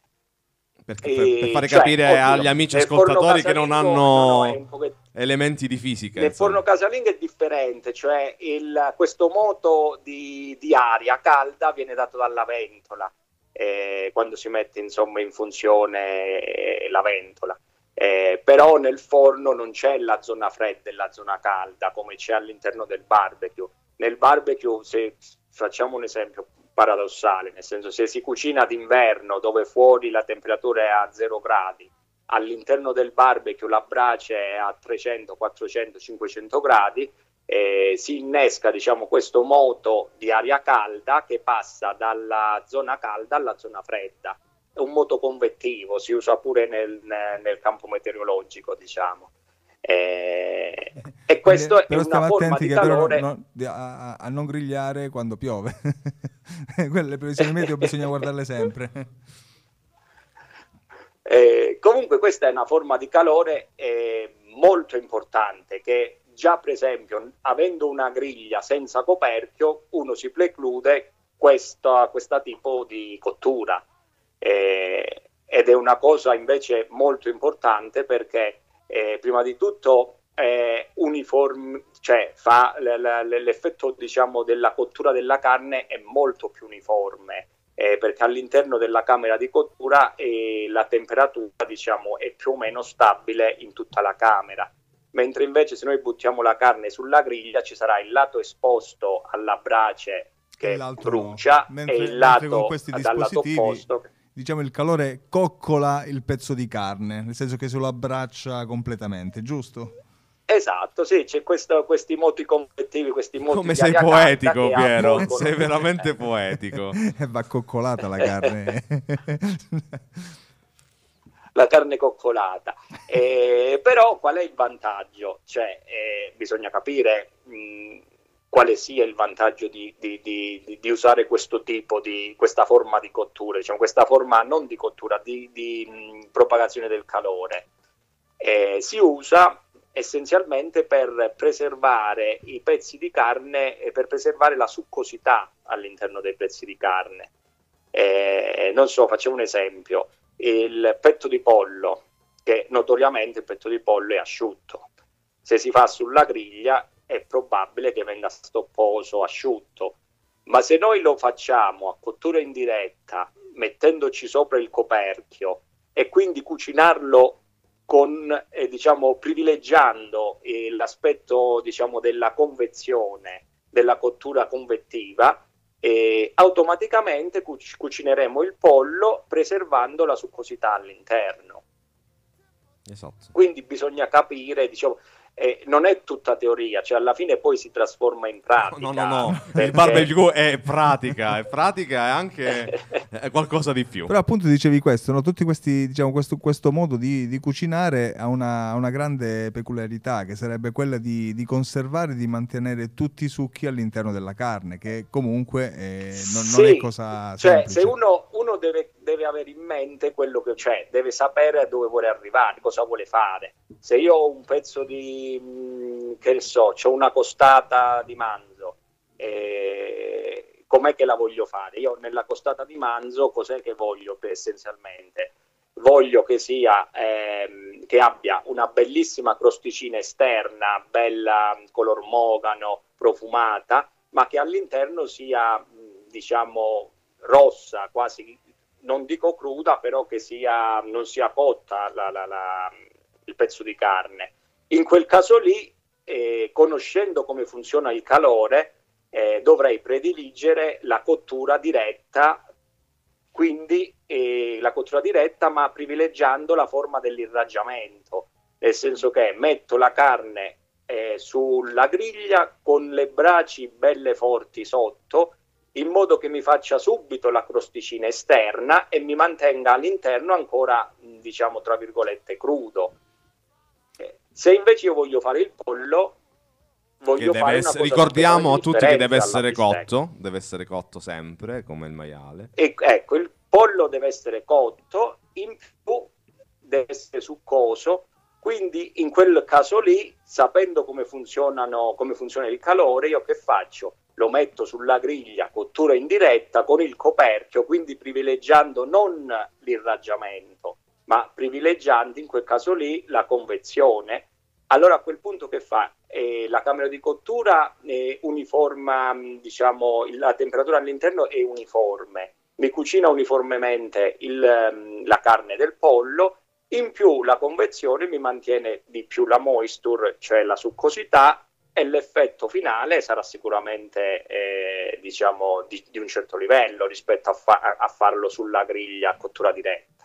Perché, per, per, fare cioè, capire oddio, agli amici ascoltatori che non hanno no, no, elementi di fisica. Nel insomma. forno casalingo è differente, cioè il, questo moto di, di aria calda viene dato dalla ventola eh, quando si mette insomma in funzione eh, la ventola. Eh, però nel forno non c'è la zona fredda e la zona calda come c'è all'interno del barbecue. Nel barbecue, se facciamo un esempio paradossale, nel senso se si cucina d'inverno dove fuori la temperatura è a 0 gradi, all'interno del barbecue la brace è a 300, 400, 500 gradi, eh, si innesca diciamo, questo moto di aria calda che passa dalla zona calda alla zona fredda. È un moto convettivo, si usa pure nel, nel campo meteorologico, diciamo. Eh, e questo è una forma di calore non, non, a, a, non grigliare quando piove quelle previsioni meteo bisogna guardarle sempre eh, comunque questa è una forma di calore eh, molto importante che già per esempio avendo una griglia senza coperchio uno si preclude questo tipo di cottura. Eh, ed è una cosa invece molto importante perché eh, prima di tutto è uniforme, cioè fa l- l- l'effetto diciamo della cottura della carne è molto più uniforme eh, perché all'interno della camera di cottura eh, la temperatura diciamo è più o meno stabile in tutta la camera mentre invece se noi buttiamo la carne sulla griglia ci sarà il lato esposto alla brace che brucia no. mentre, e il lato con questi dispositivi opposto, diciamo il calore coccola il pezzo di carne nel senso che se lo abbraccia completamente giusto? Esatto, sì, c'è questo, questi moti convettivi, questi moti Come sei poetico, Piero, sei veramente poetico. Va coccolata la carne. la carne coccolata. Eh, però qual è il vantaggio? Cioè, eh, bisogna capire mh, quale sia il vantaggio di, di, di, di, usare questo tipo di questa forma di cottura, diciamo, questa forma non di cottura, di, mh, propagazione del calore. Eh, si usa essenzialmente per preservare i pezzi di carne e per preservare la succosità all'interno dei pezzi di carne. Eh, non so, facciamo un esempio, il petto di pollo, che notoriamente il petto di pollo è asciutto. Se si fa sulla griglia è probabile che venga stopposo, asciutto, ma se noi lo facciamo a cottura indiretta, mettendoci sopra il coperchio e quindi cucinarlo con, eh, diciamo, privilegiando eh, l'aspetto diciamo, della convezione, della cottura convettiva, eh, automaticamente cuc- cucineremo il pollo preservando la succosità all'interno. Esatto. Quindi bisogna capire, diciamo, eh, non è tutta teoria, cioè alla fine poi si trasforma in pratica. No, no, no, perché... il barbecue è pratica, è pratica e anche è qualcosa di più. Però appunto dicevi questo, no? tutti questi, diciamo, questo, questo modo di, di, cucinare ha una, una, grande peculiarità che sarebbe quella di, di, conservare, di mantenere tutti i succhi all'interno della carne, che comunque eh, non, sì, non, è cosa cioè, semplice. se uno, uno deve, deve avere in mente quello che c'è, deve sapere dove vuole arrivare, cosa vuole fare. Se io ho un pezzo di Mm, che so, c'è una costata di manzo, eh, com'è che la voglio fare? Io nella costata di manzo cos'è che voglio essenzialmente? Voglio che sia, ehm, che abbia una bellissima crosticina esterna, bella color mogano, profumata, ma che all'interno sia, mm, diciamo, rossa, quasi, non dico cruda, però che sia, non sia cotta la, la, la, il pezzo di carne. In quel caso lì, eh, conoscendo come funziona il calore, eh, dovrei prediligere la cottura diretta, quindi eh, la cottura diretta, ma privilegiando la forma dell'irraggiamento, nel senso che metto la carne eh, sulla griglia con le braci belle forti sotto, in modo che mi faccia subito la crosticina esterna e mi mantenga all'interno ancora, diciamo, tra virgolette, crudo se invece io voglio fare il pollo, voglio fare essere, Ricordiamo a tutti che deve essere cotto, deve essere cotto sempre, come il maiale. E, ecco, il pollo deve essere cotto, in più deve essere succoso, quindi in quel caso lì, sapendo come, come funziona il calore, io che faccio? Lo metto sulla griglia, cottura in diretta, con il coperchio, quindi privilegiando non l'irraggiamento, ma privilegiando in quel caso lì la convezione. Allora a quel punto che fa? Eh, la camera di cottura eh, uniforma, diciamo, la temperatura all'interno è uniforme, mi cucina uniformemente il, um, la carne del pollo, in più la convezione mi mantiene di più la moisture, cioè la succosità, e l'effetto finale sarà sicuramente eh, diciamo, di, di, un certo livello rispetto a, fa- a farlo sulla griglia a cottura diretta.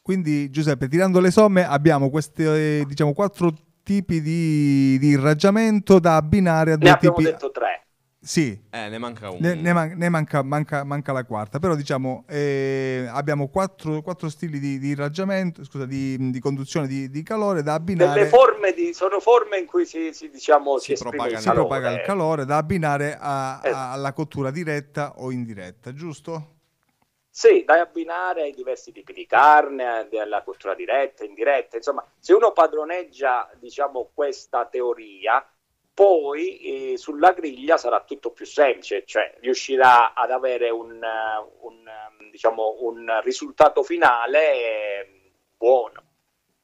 Quindi Giuseppe, tirando le somme, abbiamo questi eh, diciamo, quattro tipi di, di, irraggiamento da abbinare a due ne tipi... abbiamo detto tre. Sì. Eh, ne manca uno. Ne, ne, man- ne manca, manca, manca, la quarta, però diciamo eh, abbiamo quattro, quattro, stili di, di irraggiamento, scusa, di, di conduzione di, calore da abbinare. Delle forme di, sono forme in cui si, si, diciamo, si, si, propaga, il, si propaga il calore da abbinare a, a, eh. alla cottura diretta o indiretta, giusto? Sì, da abbinare ai diversi tipi di carne, alla cottura diretta, indiretta, insomma, se uno padroneggia, diciamo, questa teoria, poi eh, sulla griglia sarà tutto più semplice, cioè riuscirà ad avere un, un, diciamo, un risultato finale eh, buono.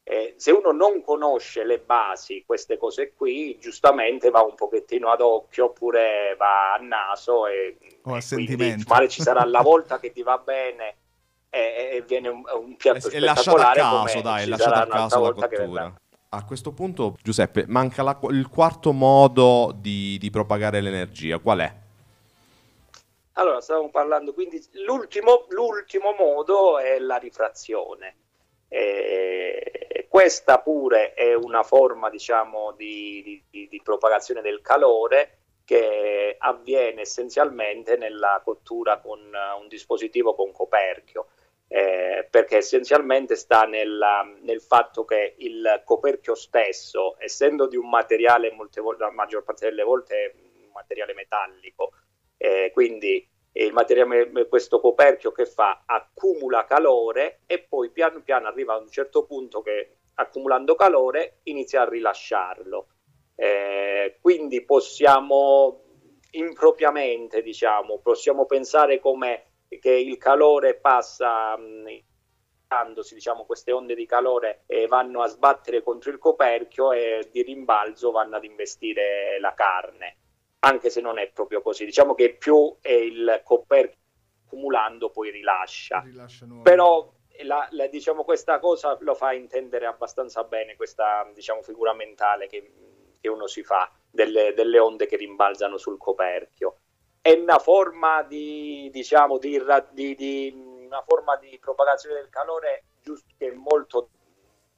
Eh, se uno non conosce le basi, queste cose qui, giustamente va un pochettino ad occhio oppure va a naso e, o a sentimento. Magari ci sarà la volta che ti va bene e, e viene un, un piatto e, spettacolare. E lasciato a caso, dai, lasciato a caso la cottura. A questo punto, Giuseppe, manca la, il quarto modo di, di propagare l'energia. Qual è? Allora, stavamo parlando, quindi l'ultimo, l'ultimo modo è la rifrazione. Eh, questa pure è una forma diciamo, di, di, di, propagazione del calore che avviene essenzialmente nella cottura con un dispositivo con coperchio. Eh, perché essenzialmente sta nella, nel fatto che il coperchio stesso, essendo di un materiale molte volte, la maggior parte delle volte un materiale metallico, eh, quindi questo coperchio che fa accumula calore e poi piano piano arriva a un certo punto che accumulando calore inizia a rilasciarlo. Eh, quindi possiamo impropriamente, diciamo, possiamo pensare come che il calore passa mh, diciamo, queste onde di calore eh, vanno a sbattere contro il coperchio e di rimbalzo vanno ad investire la carne, anche se non è proprio così. Diciamo che più è il coperchio accumulando poi rilascia. rilascia Però la, la, diciamo, questa cosa lo fa intendere abbastanza bene questa diciamo, figura mentale che, che uno si fa delle, delle, onde che rimbalzano sul coperchio. È una forma di, diciamo, di, di, di una forma di propagazione del calore giusto, che è molto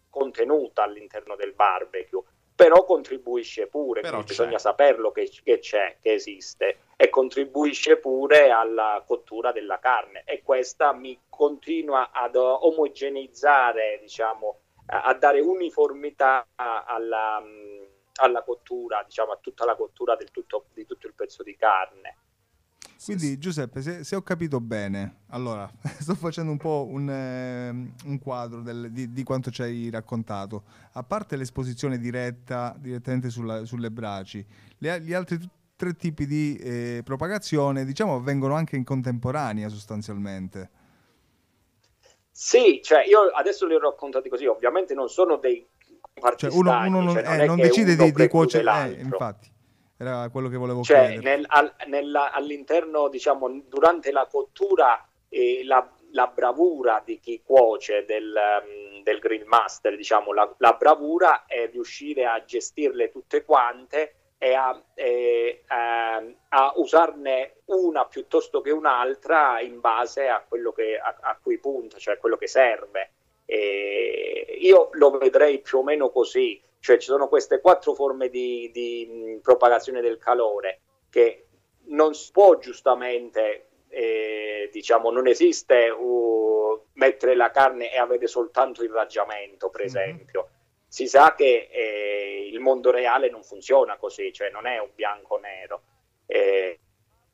contenuta all'interno del barbecue, però contribuisce pure, bisogna saperlo che, che, c'è, che esiste, e contribuisce pure alla cottura della carne e questa mi continua ad omogeneizzare, diciamo, a dare uniformità alla, alla cottura, diciamo, a tutta la cottura del tutto, di tutto il pezzo di carne. Quindi Giuseppe, se, se, ho capito bene, allora sto facendo un po' un, eh, un quadro del, di, di, quanto ci hai raccontato. A parte l'esposizione diretta direttamente sulla, sulle braci, le, gli altri tre tipi di eh, propagazione, diciamo, avvengono anche in contemporanea sostanzialmente. Sì, cioè io adesso li ho raccontati così, ovviamente non sono dei cioè uno, uno non, cioè non, eh, non decide di, di cuocere, eh, infatti era quello che volevo cioè, chiedere. Nel, al, nella, all'interno, diciamo, durante la cottura, eh, la, la, bravura di chi cuoce del, um, del grill master, diciamo, la, la, bravura è riuscire a gestirle tutte quante e a, eh, a, a, usarne una piuttosto che un'altra in base a quello che, a, a cui punta, cioè quello che serve. E io lo vedrei più o meno così cioè ci sono queste quattro forme di, di propagazione del calore che non si può giustamente, eh, diciamo, non esiste uh, mettere la carne e avere soltanto il raggiamento, per esempio. Mm-hmm. Si sa che eh, il mondo reale non funziona così, cioè non è un bianco-nero. Eh,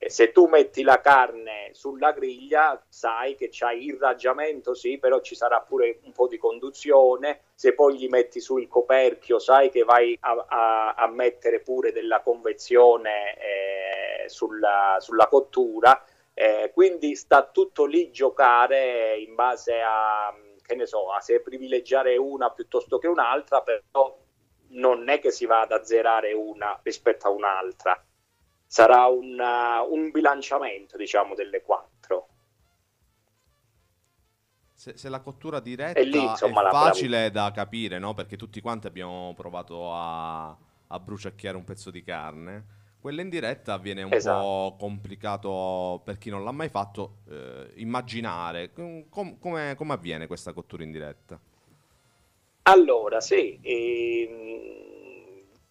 se tu metti la carne sulla griglia, sai che c'hai irraggiamento, sì, però ci sarà pure un po' di conduzione. Se poi gli metti sul coperchio, sai che vai a, a, a mettere pure della convezione eh, sulla, sulla, cottura. Eh, quindi sta tutto lì giocare in base a, che ne so, a se privilegiare una piuttosto che un'altra, però non è che si va ad azzerare una rispetto a un'altra sarà una, un bilanciamento diciamo delle quattro. Se, se la cottura diretta è, lì, insomma, è facile da capire no? perché tutti quanti abbiamo provato a, a bruciacchiare un pezzo di carne. Quella in diretta viene un esatto. po' complicato per chi non l'ha mai fatto eh, immaginare. Com- come, come avviene questa cottura in diretta? Allora sì ehm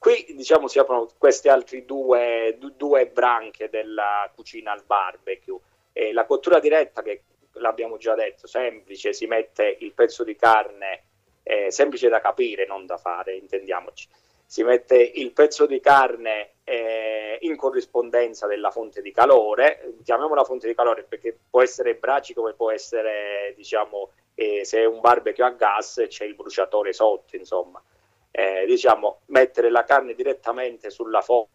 Qui diciamo si aprono queste altre due, due branche della cucina al barbecue. E la cottura diretta, che l'abbiamo già detto, semplice, si mette il pezzo di carne, eh, semplice da capire, non da fare, intendiamoci. Si mette il pezzo di carne eh, in corrispondenza della fonte di calore, chiamiamola fonte di calore perché può essere braci come può essere, diciamo, eh, se è un barbecue a gas c'è il bruciatore sotto, insomma eh, diciamo, mettere la carne direttamente sulla fonte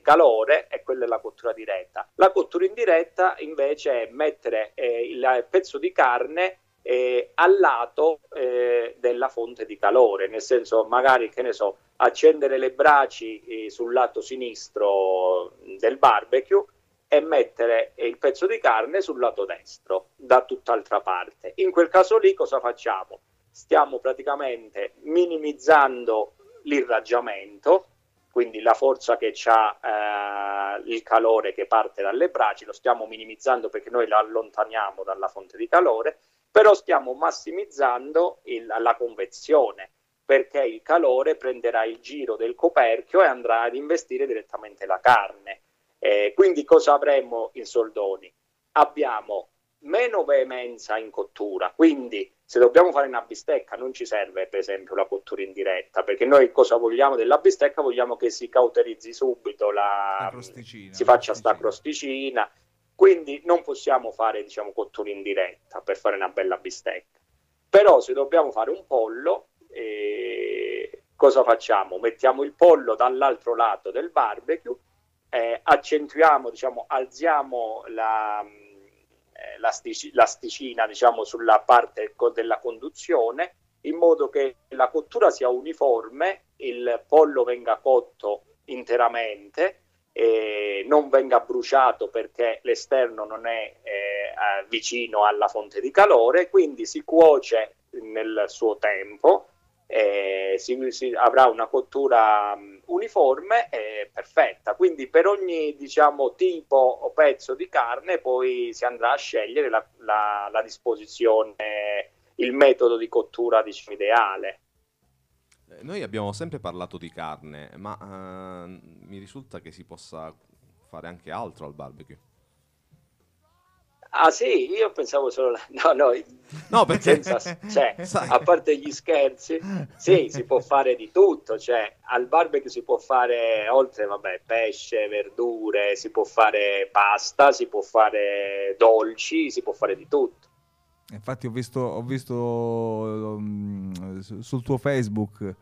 calore e quella è la cottura diretta. La cottura indiretta invece è mettere eh, il pezzo di carne eh, al lato eh, della fonte di calore, nel senso magari che ne so, accendere le braci eh, sul lato sinistro del barbecue e mettere il pezzo di carne sul lato destro da tutt'altra parte. In quel caso lì cosa facciamo? Stiamo praticamente minimizzando l'irraggiamento, quindi la forza che ha eh, il calore che parte dalle braccia, lo stiamo minimizzando perché noi la allontaniamo dalla fonte di calore, però stiamo massimizzando il, la convezione perché il calore prenderà il giro del coperchio e andrà ad investire direttamente la carne. Eh, quindi cosa avremo in soldoni? Abbiamo meno veemenza in cottura, quindi se dobbiamo fare una bistecca non ci serve per esempio la cottura in diretta, perché noi cosa vogliamo della bistecca? Vogliamo che si cauterizzi subito, la, la si faccia sta crosticina, quindi non possiamo fare diciamo, cottura in diretta per fare una bella bistecca. Però se dobbiamo fare un pollo, eh, cosa facciamo? Mettiamo il pollo dall'altro lato del barbecue, eh, accentuiamo, diciamo, alziamo la eh, l'astic- l'asticina diciamo, sulla parte della conduzione in modo che la cottura sia uniforme, il pollo venga cotto interamente, e non venga bruciato perché l'esterno non è eh, vicino alla fonte di calore, quindi si cuoce nel suo tempo eh, si, si, avrà una cottura um, uniforme e perfetta. Quindi per ogni diciamo, tipo o pezzo di carne poi si andrà a scegliere la, la, la disposizione, il metodo di cottura diciamo, ideale. Eh, noi abbiamo sempre parlato di carne, ma uh, mi risulta che si possa fare anche altro al barbecue. Ah sì, io pensavo solo... No, no, no perché... Senza, cioè, a parte gli scherzi, sì, si può fare di tutto, cioè al barbecue si può fare, oltre, vabbè, pesce, verdure, si può fare pasta, si può fare dolci, si può fare di tutto. Infatti ho visto, ho visto um, sul tuo Facebook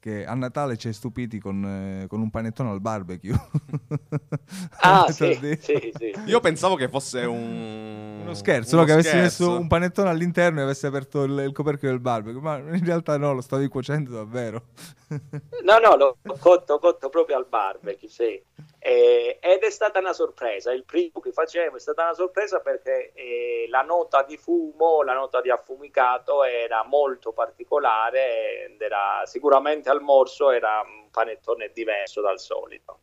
che a Natale ci hai stupiti con, eh, con, un panettone al barbecue. ah, sì, sì, sì, Io pensavo che fosse un... uno scherzo, uno no? che avessi messo un panettone all'interno e avessi aperto il, il, coperchio del barbecue, ma in realtà no, lo stavi cuocendo davvero. No, no, l'ho cotto, cotto proprio al barbecue, sì. Eh, ed è stata una sorpresa, il primo che facevo è stata una sorpresa perché eh, la nota di fumo, la nota di affumicato era molto particolare ed era sicuramente al morso era un panettone diverso dal solito.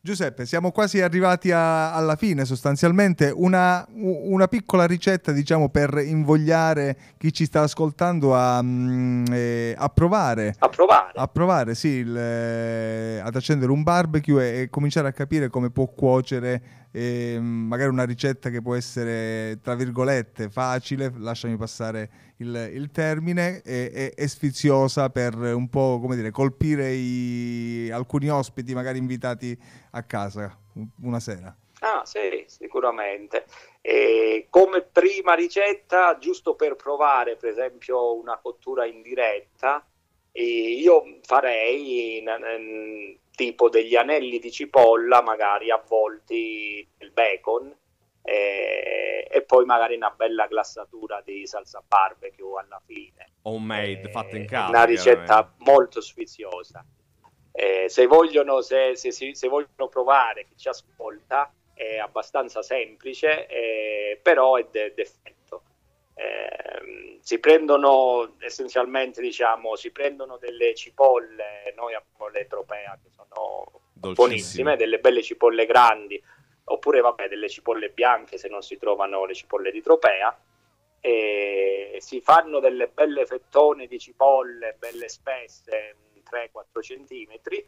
Giuseppe, siamo quasi arrivati a, alla fine sostanzialmente. Una, una, piccola ricetta, diciamo, per invogliare chi ci sta ascoltando a, mm, eh, a provare. A provare. A provare, sì, il, eh, ad accendere un barbecue e, e, cominciare a capire come può cuocere eh, magari una ricetta che può essere, tra virgolette, facile, lasciami passare il, il termine, e, e, sfiziosa per un po' come dire, colpire i, alcuni ospiti magari invitati a casa una sera. Ah sì, sicuramente. E come prima ricetta, giusto per provare per esempio una cottura in diretta, io farei tipo degli anelli di cipolla magari avvolti nel bacon e, e, poi magari una bella glassatura di salsa barbecue alla fine. Homemade, eh, fatta in casa. Una ricetta molto sfiziosa. Eh, se, vogliono, se, se, se, vogliono provare, chi ci ascolta, è abbastanza semplice, eh, però è de- d'effetto. Eh, si prendono essenzialmente, diciamo, si prendono delle cipolle, noi abbiamo le tropea che sono buonissime, delle belle cipolle grandi, oppure vabbè delle cipolle bianche se non si trovano le cipolle di tropea e si fanno delle belle fettone di cipolle belle spesse 3-4 centimetri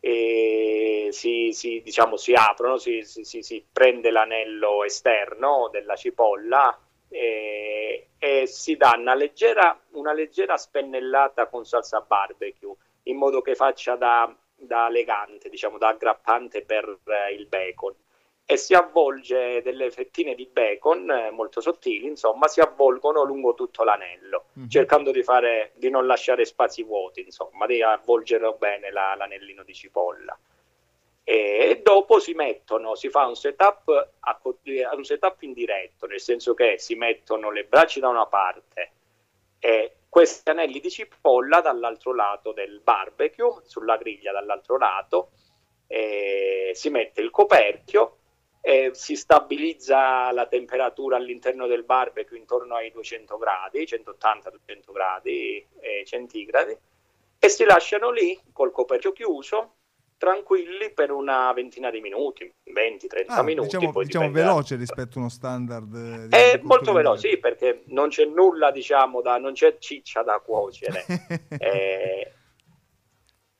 e si, si, diciamo, si aprono, si, si, si, prende l'anello esterno della cipolla e, e si dà una leggera, una leggera spennellata con salsa barbecue in modo che faccia da, da legante, diciamo da aggrappante per eh, il bacon e si avvolge delle fettine di bacon eh, molto sottili, insomma, si avvolgono lungo tutto l'anello, mm-hmm. cercando di, fare, di non lasciare spazi vuoti, insomma, di avvolgere bene la, l'anellino di cipolla. E dopo si mettono, si fa un setup, a, un setup indiretto, nel senso che si mettono le braccia da una parte e questi anelli di cipolla dall'altro lato del barbecue, sulla griglia dall'altro lato, si mette il coperchio eh, si stabilizza la temperatura all'interno del barbecue intorno ai 200 gradi, 180-200 gradi eh, centigradi, e si lasciano lì col coperchio chiuso, tranquilli per una ventina di minuti, 20-30 ah, minuti. Diciamo, diciamo veloce rispetto a uno standard. È molto veloce, sì, perché non c'è nulla, diciamo, da, non c'è ciccia da cuocere. eh,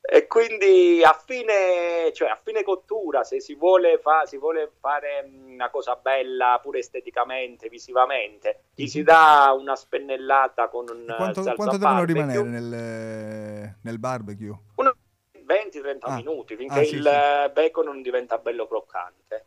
E quindi a fine, cioè a fine cottura, se si vuole, fa, si vuole, fare una cosa bella pure esteticamente, visivamente, gli si mhm. dà una spennellata con un quanto, quanto devono rimanere nel, nel barbecue? 20-30 ah. minuti, finché ah, sì, il sì. bacon non diventa bello croccante.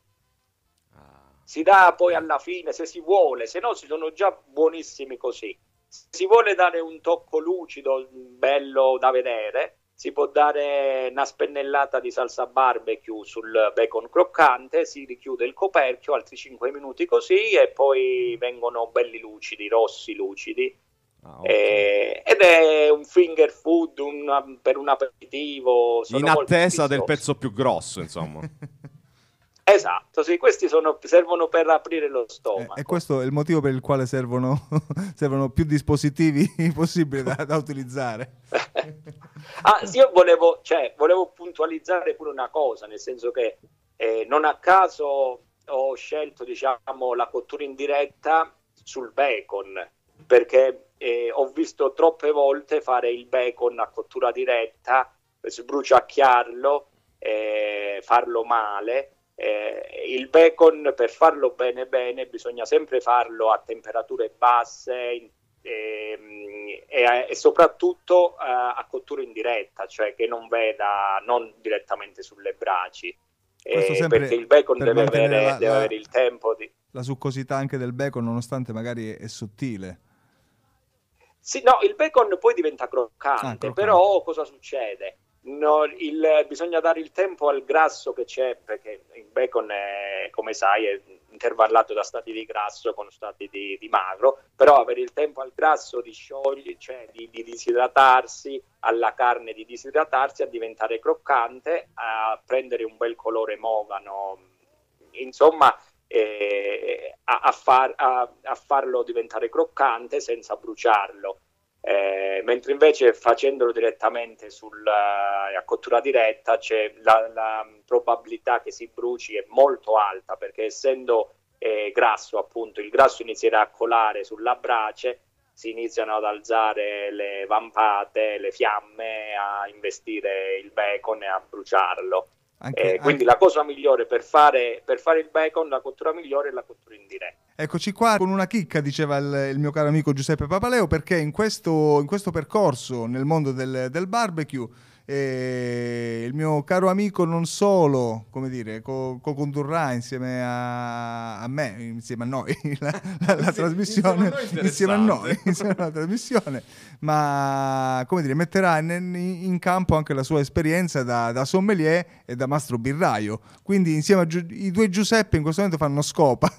Ah. Si dà poi alla fine, se si vuole, se no si sono già buonissimi così. Se si vuole dare un tocco lucido, bello da vedere, si può dare una spennellata di salsa barbecue sul bacon croccante, si richiude il coperchio, altri 5 minuti così e poi vengono belli lucidi, rossi lucidi. Ah, eh, ed è un finger food una, per un aperitivo. In attesa del pezzo più grosso, insomma. Esatto, sì, questi sono, servono per aprire lo stomaco. Eh, e questo è il motivo per il quale servono, servono più dispositivi possibili da, da utilizzare. ah, sì, io volevo, cioè, volevo, puntualizzare pure una cosa, nel senso che eh, non a caso ho scelto diciamo, la cottura in diretta sul bacon, perché eh, ho visto troppe volte fare il bacon a cottura diretta, sbruciacchiarlo, eh, farlo male eh, il bacon per farlo bene bene bisogna sempre farlo a temperature basse in, e, e, e, soprattutto uh, a cottura in diretta, cioè che non veda non direttamente sulle braci. Eh, perché il bacon per deve, avere, la, deve la, avere, il tempo di... La succosità anche del bacon, nonostante magari è sottile. Sì, no, il bacon poi diventa croccante, ah, croccante. però cosa succede? No, il, bisogna dare il tempo al grasso che c'è, perché il bacon, è, come sai, è intervallato da stati di grasso con stati di, di magro, però avere il tempo al grasso di sciogliere, cioè di, di, disidratarsi, alla carne di disidratarsi, a diventare croccante, a prendere un bel colore mogano, insomma, eh, a, a, far, a, a farlo diventare croccante senza bruciarlo eh, mentre invece facendolo direttamente sulla, a cottura diretta c'è la, la, probabilità che si bruci è molto alta perché essendo eh, grasso appunto il grasso inizierà a colare sulla brace si iniziano ad alzare le vampate, le fiamme, a investire il bacon e a bruciarlo. Anche, eh, quindi anche... la cosa migliore per fare, per fare, il bacon, la cottura migliore è la cottura in diretta. Eccoci qua con una chicca, diceva il, il mio caro amico Giuseppe Papaleo, perché in questo, in questo percorso nel mondo del, del barbecue e il mio caro amico non solo, come dire, co-condurrà co insieme a, a, me, insieme a noi, la, la, la trasmissione, insieme a noi, insieme alla trasmissione, ma come dire, metterà in, in campo anche la sua esperienza da, da, sommelier e da mastro birraio. Quindi insieme ai due Giuseppe in questo momento fanno scopa.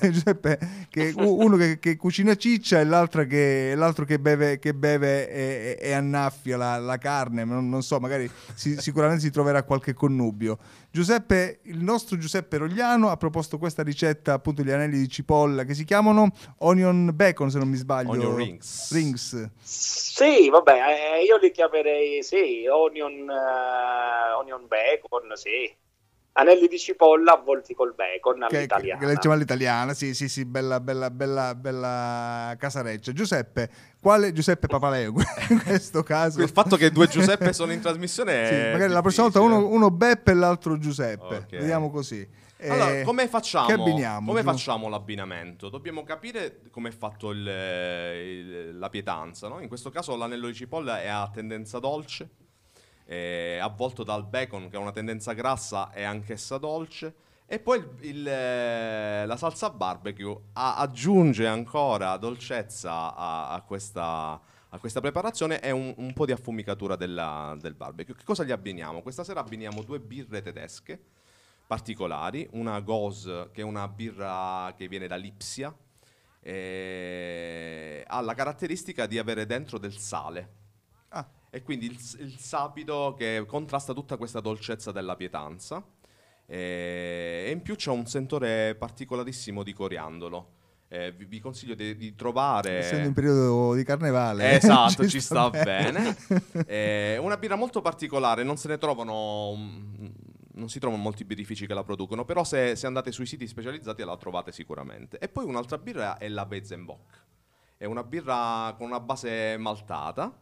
Giuseppe, che, uno che, che, cucina ciccia e l'altro che, l'altro che beve, che beve e, e, annaffia la, la carne. Non, non non so, magari si, sicuramente si troverà qualche connubio. Giuseppe, il nostro Giuseppe Rogliano ha proposto questa ricetta, appunto gli anelli di cipolla che si chiamano onion bacon, se non mi sbaglio. Onion rings. rings. Sì, vabbè, eh, io li chiamerei, sì, onion, uh, onion bacon, sì anelli di cipolla avvolti col bacon all'italiana. Che, che diciamo all'italiana, sì, sì, sì, bella, bella, bella, bella casareccia. Giuseppe, quale Giuseppe Papaleo in questo caso? Il fatto che due Giuseppe sono in trasmissione sì, magari la prossima volta uno, uno, Beppe e l'altro Giuseppe. Okay. Vediamo così. Allora, eh, come facciamo, come facciamo l'abbinamento? Dobbiamo capire come è fatto il, il, la pietanza. No? In questo caso l'anello di cipolla è a tendenza dolce avvolto dal bacon che ha una tendenza grassa e anch'essa dolce. E poi il, il, eh, la salsa barbecue a, aggiunge ancora dolcezza a, a, questa, a questa, preparazione e un, un po' di affumicatura della, del barbecue. Che cosa gli abbiniamo? Questa sera abbiniamo due birre tedesche particolari, una Goz che è una birra che viene da Lipsia, ha la caratteristica di avere dentro del sale e quindi il, il sapido che contrasta tutta questa dolcezza della pietanza e, e in più c'è un sentore particolarissimo di coriandolo. Eh, vi, vi, consiglio di, di, trovare. Essendo in periodo di carnevale, esatto, ci, ci sta, sta, bene. bene. eh, una birra molto particolare, non se ne trovano. Non si trovano molti birrifici che la producono, però se, se, andate sui siti specializzati la trovate sicuramente. E poi un'altra birra è la Weizenbock. È una birra con una base maltata,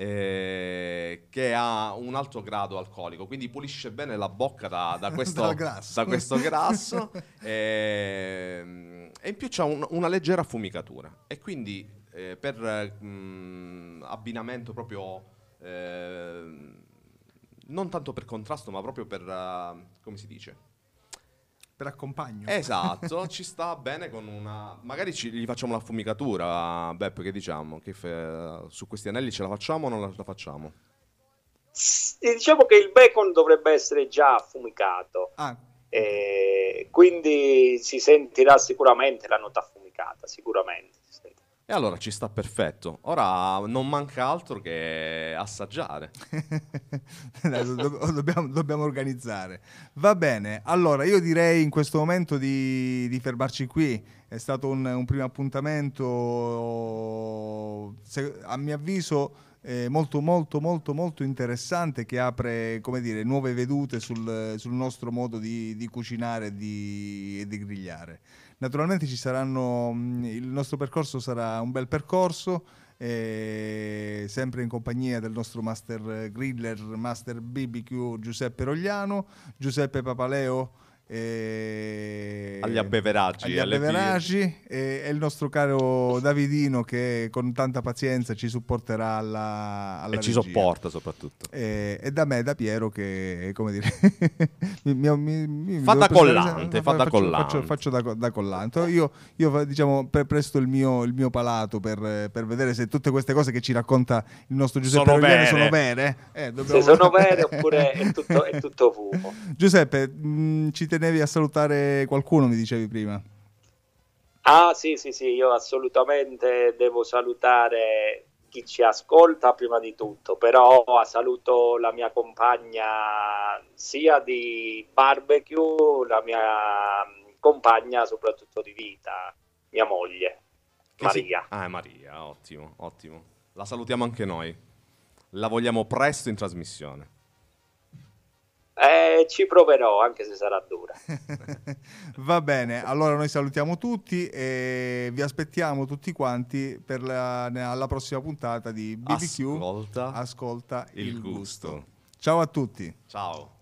eh, che ha un alto grado alcolico, quindi pulisce bene la bocca da, da questo, grasso. da questo grasso e, e in più c'ha un- una leggera affumicatura e quindi eh, per mm, abbinamento proprio eh, non tanto per contrasto ma proprio per eh, come si dice Per accompagno. Esatto, ci sta bene con una. Magari ci- gli facciamo l'affumicatura, Beppe, che diciamo? Che fe- su questi anelli ce la facciamo o non la, la facciamo? S- Diciamo che il bacon dovrebbe essere già affumicato, Ah, eh, quindi si sentirà sicuramente la nota affumicata, sicuramente. E allora ci sta perfetto. Ora non manca altro che assaggiare. Dai, do- do- dobbiamo, dobbiamo organizzare. Va bene, allora io direi in questo momento di, di fermarci qui. È stato un, un primo appuntamento, se- a mio avviso, eh, molto molto molto molto interessante che apre come dire, nuove vedute sul, sul nostro modo di, di cucinare e di, e di grigliare. Naturalmente ci saranno, mh, il nostro percorso sarà un bel percorso, eh, sempre in compagnia del nostro master griller, master BBQ Giuseppe Rogliano, Giuseppe Papaleo. Eh, Agli abbeveraggi, agli alle abbeveraggi, e, e il nostro caro Davidino che con tanta pazienza ci supporterà alla, alla e ci regia. sopporta soprattutto. E, e da me, da Piero, che come dire, mi- mi- mi- mi- Fa da collante, fa da faccio- collante. Faccio, faccio da, da collante. Io, io diciamo, pre- presto il mio, il mio palato per, per vedere se tutte queste cose che ci racconta il nostro Giuseppe Sono vere. sono vere. Eh, dobbiamo- Se sono vere oppure è tutto, è tutto fumo. Giuseppe, mh, ci tenevi a salutare qualcuno, mi dicevi prima. Ah sì, sì, sì, io assolutamente devo salutare chi ci ascolta prima di tutto, però saluto la mia compagna sia di barbecue, la mia compagna soprattutto di vita, mia moglie, Che si- Maria. Ah, è Maria, ottimo, ottimo. La salutiamo anche noi. La vogliamo presto in trasmissione. Eh, ci proverò, anche se sarà dura. Va bene, allora noi salutiamo tutti e vi aspettiamo tutti quanti per la, alla prossima puntata di BBQ. Ascolta Ascolta il, il gusto. gusto. Ciao a tutti. Ciao.